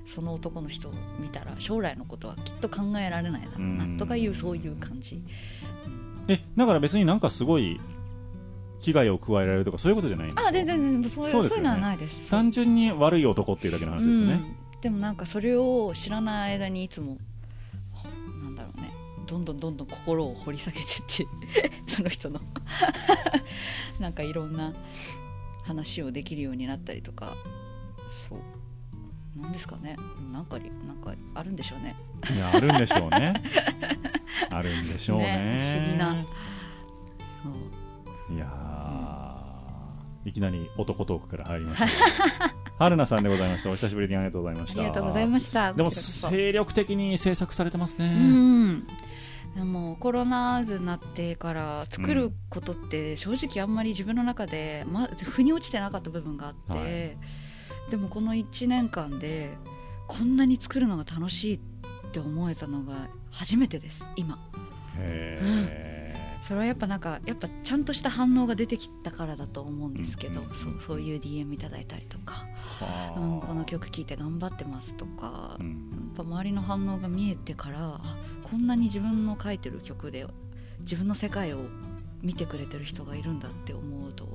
その男の人を見たら将来のことはきっと考えられないだろうなうん。とかいうそういう感じ。えだから別になんかすごい危害を加えられるとかそういうことじゃないんですか？あ全然全然そういうそうね。そういうのはないです。単純に悪い男っていうだけの話ですよね、うん、でもなんかそれを知らない間にいつもどんどんどんどん心を掘り下げてって その人の。なんかいろんな話をできるようになったりとか。そう。なんですかね。なんかりなんかあるんでしょうね。いやあるんでしょうね。あるんでしょうね。ね不思議な。そう。いやー。いきなり男トークから入りました春菜さんでございました。お久しぶりにありがとうございました。ありがとうございました。でも精力的に制作されてますね、うん。でもコロナ渦になってから作ることって正直あんまり自分の中で、ま、腑に落ちてなかった部分があって、はい。でもこの1年間でこんなに作るのが楽しいって思えたのが初めてです今。へそれはやっぱなんかやっぱちゃんとした反応が出てきたからだと思うんですけど、うんそうそういう DM いただいたりとか、うん、この曲聴いて頑張ってますとか、うん。やっぱ周りの反応が見えてからあこんなに自分の書いてる曲で自分の世界を見てくれてる人がいるんだって思うと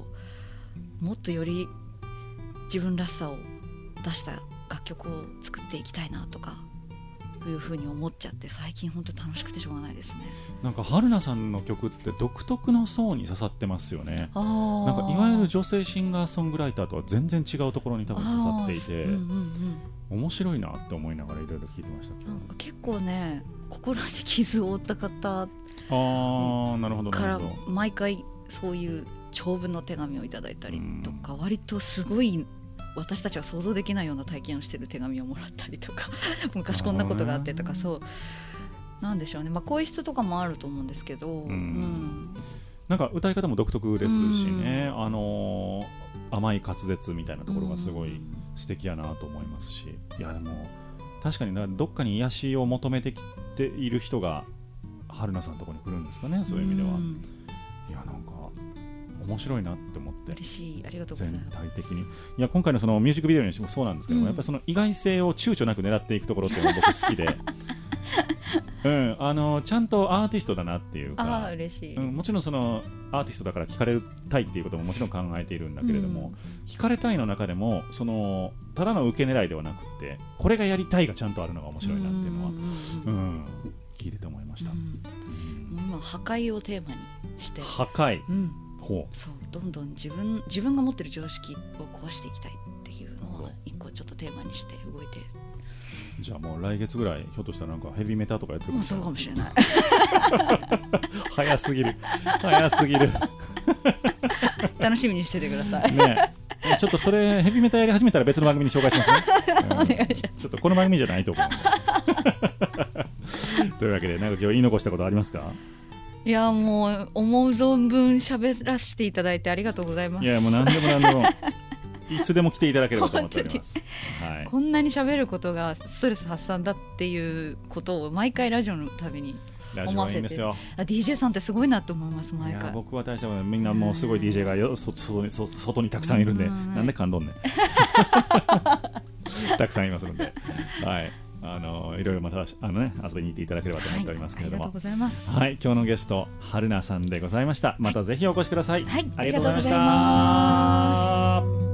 もっとより自分らしさを出した楽曲を作っていきたいなとかいうふうに思っちゃって最近本当楽しくてしょうがないですね。なんか春菜さんの曲って独特の層に刺さってますよね。あなんかいわゆる女性シンガーソングライターとは全然違うところに多分刺さっていて、うんうんうん面白いなって思いながらいろいろ聞いてましたけど。なんか結構ね心に傷を負った方あーなるほどなから毎回そういう長文の手紙をいただいたりとか割とすごい私たちは想像できないような体験をしてる手紙をもらったりとか 昔こんなことがあってとかそうなんでしょうね。まあ声質とかもあると思うんですけど、うん。なんか歌い方も独特ですしね、あのー甘い滑舌みたいなところがすごい素敵やなと思いますし。いやでも確かになどっかに癒しを求めてきている人が春菜さんのところに来るんですかねそういう意味では、ん。いやなんか面白いなって思って。嬉しい。ありがとうござい全ます。体的に。いや今回のそのミュージックビデオにしてもそうなんですけども、うん。やっぱりその意外性を躊躇なく狙っていくところって僕好きで、うん、あのちゃんとアーティストだなっていうあかあ嬉しい、うん、もちろんそのアーティストだから聞かれたいっていうことももちろん考えているんだけれども、聞かれたいの中でもそのただの受け狙いではなくってこれがやりたいがちゃんとあるのが面白いなっていうのは、んんううん。ん、聞いてて思いました、うん。今破壊をテーマにして、破壊。うん、ほそうどんどん自分自分が持ってる常識を壊していきたいっていうのは一個ちょっとテーマにして動いて。じゃあもう来月ぐらいひょっとしたらなんかヘビーメタとかやってるもうそうかもしれない。早すぎる。早すぎる。楽しみにしててください。ねちょっとそれヘビメタやり始めたら別の番組に紹介しますね、う んお願いします。ちょっとこの番組じゃないと思うというわけでなんか今日言い残したことありますか？いやもう思う存分喋らせていただいてありがとうございます。いやもう何でも何でもいつでも来ていただければと思っております、はい、こんなに喋ることがストレス発散だっていうことを毎回ラジオのたびに思わせて。あ DJ さんってすごいなと思いますい毎回。や僕は大したことみんなもうすごい DJ がよそ外にそ外にたくさんいるんで。うん。なんで噛んどんね。ん たくさんいますので。はいあのいろいろまたあのね遊びに行っていただければと思っておりますけれども。ありがとうございます。はい、今日のゲスト春菜さんでございました。またぜひお越しください、はい。ありがとうございました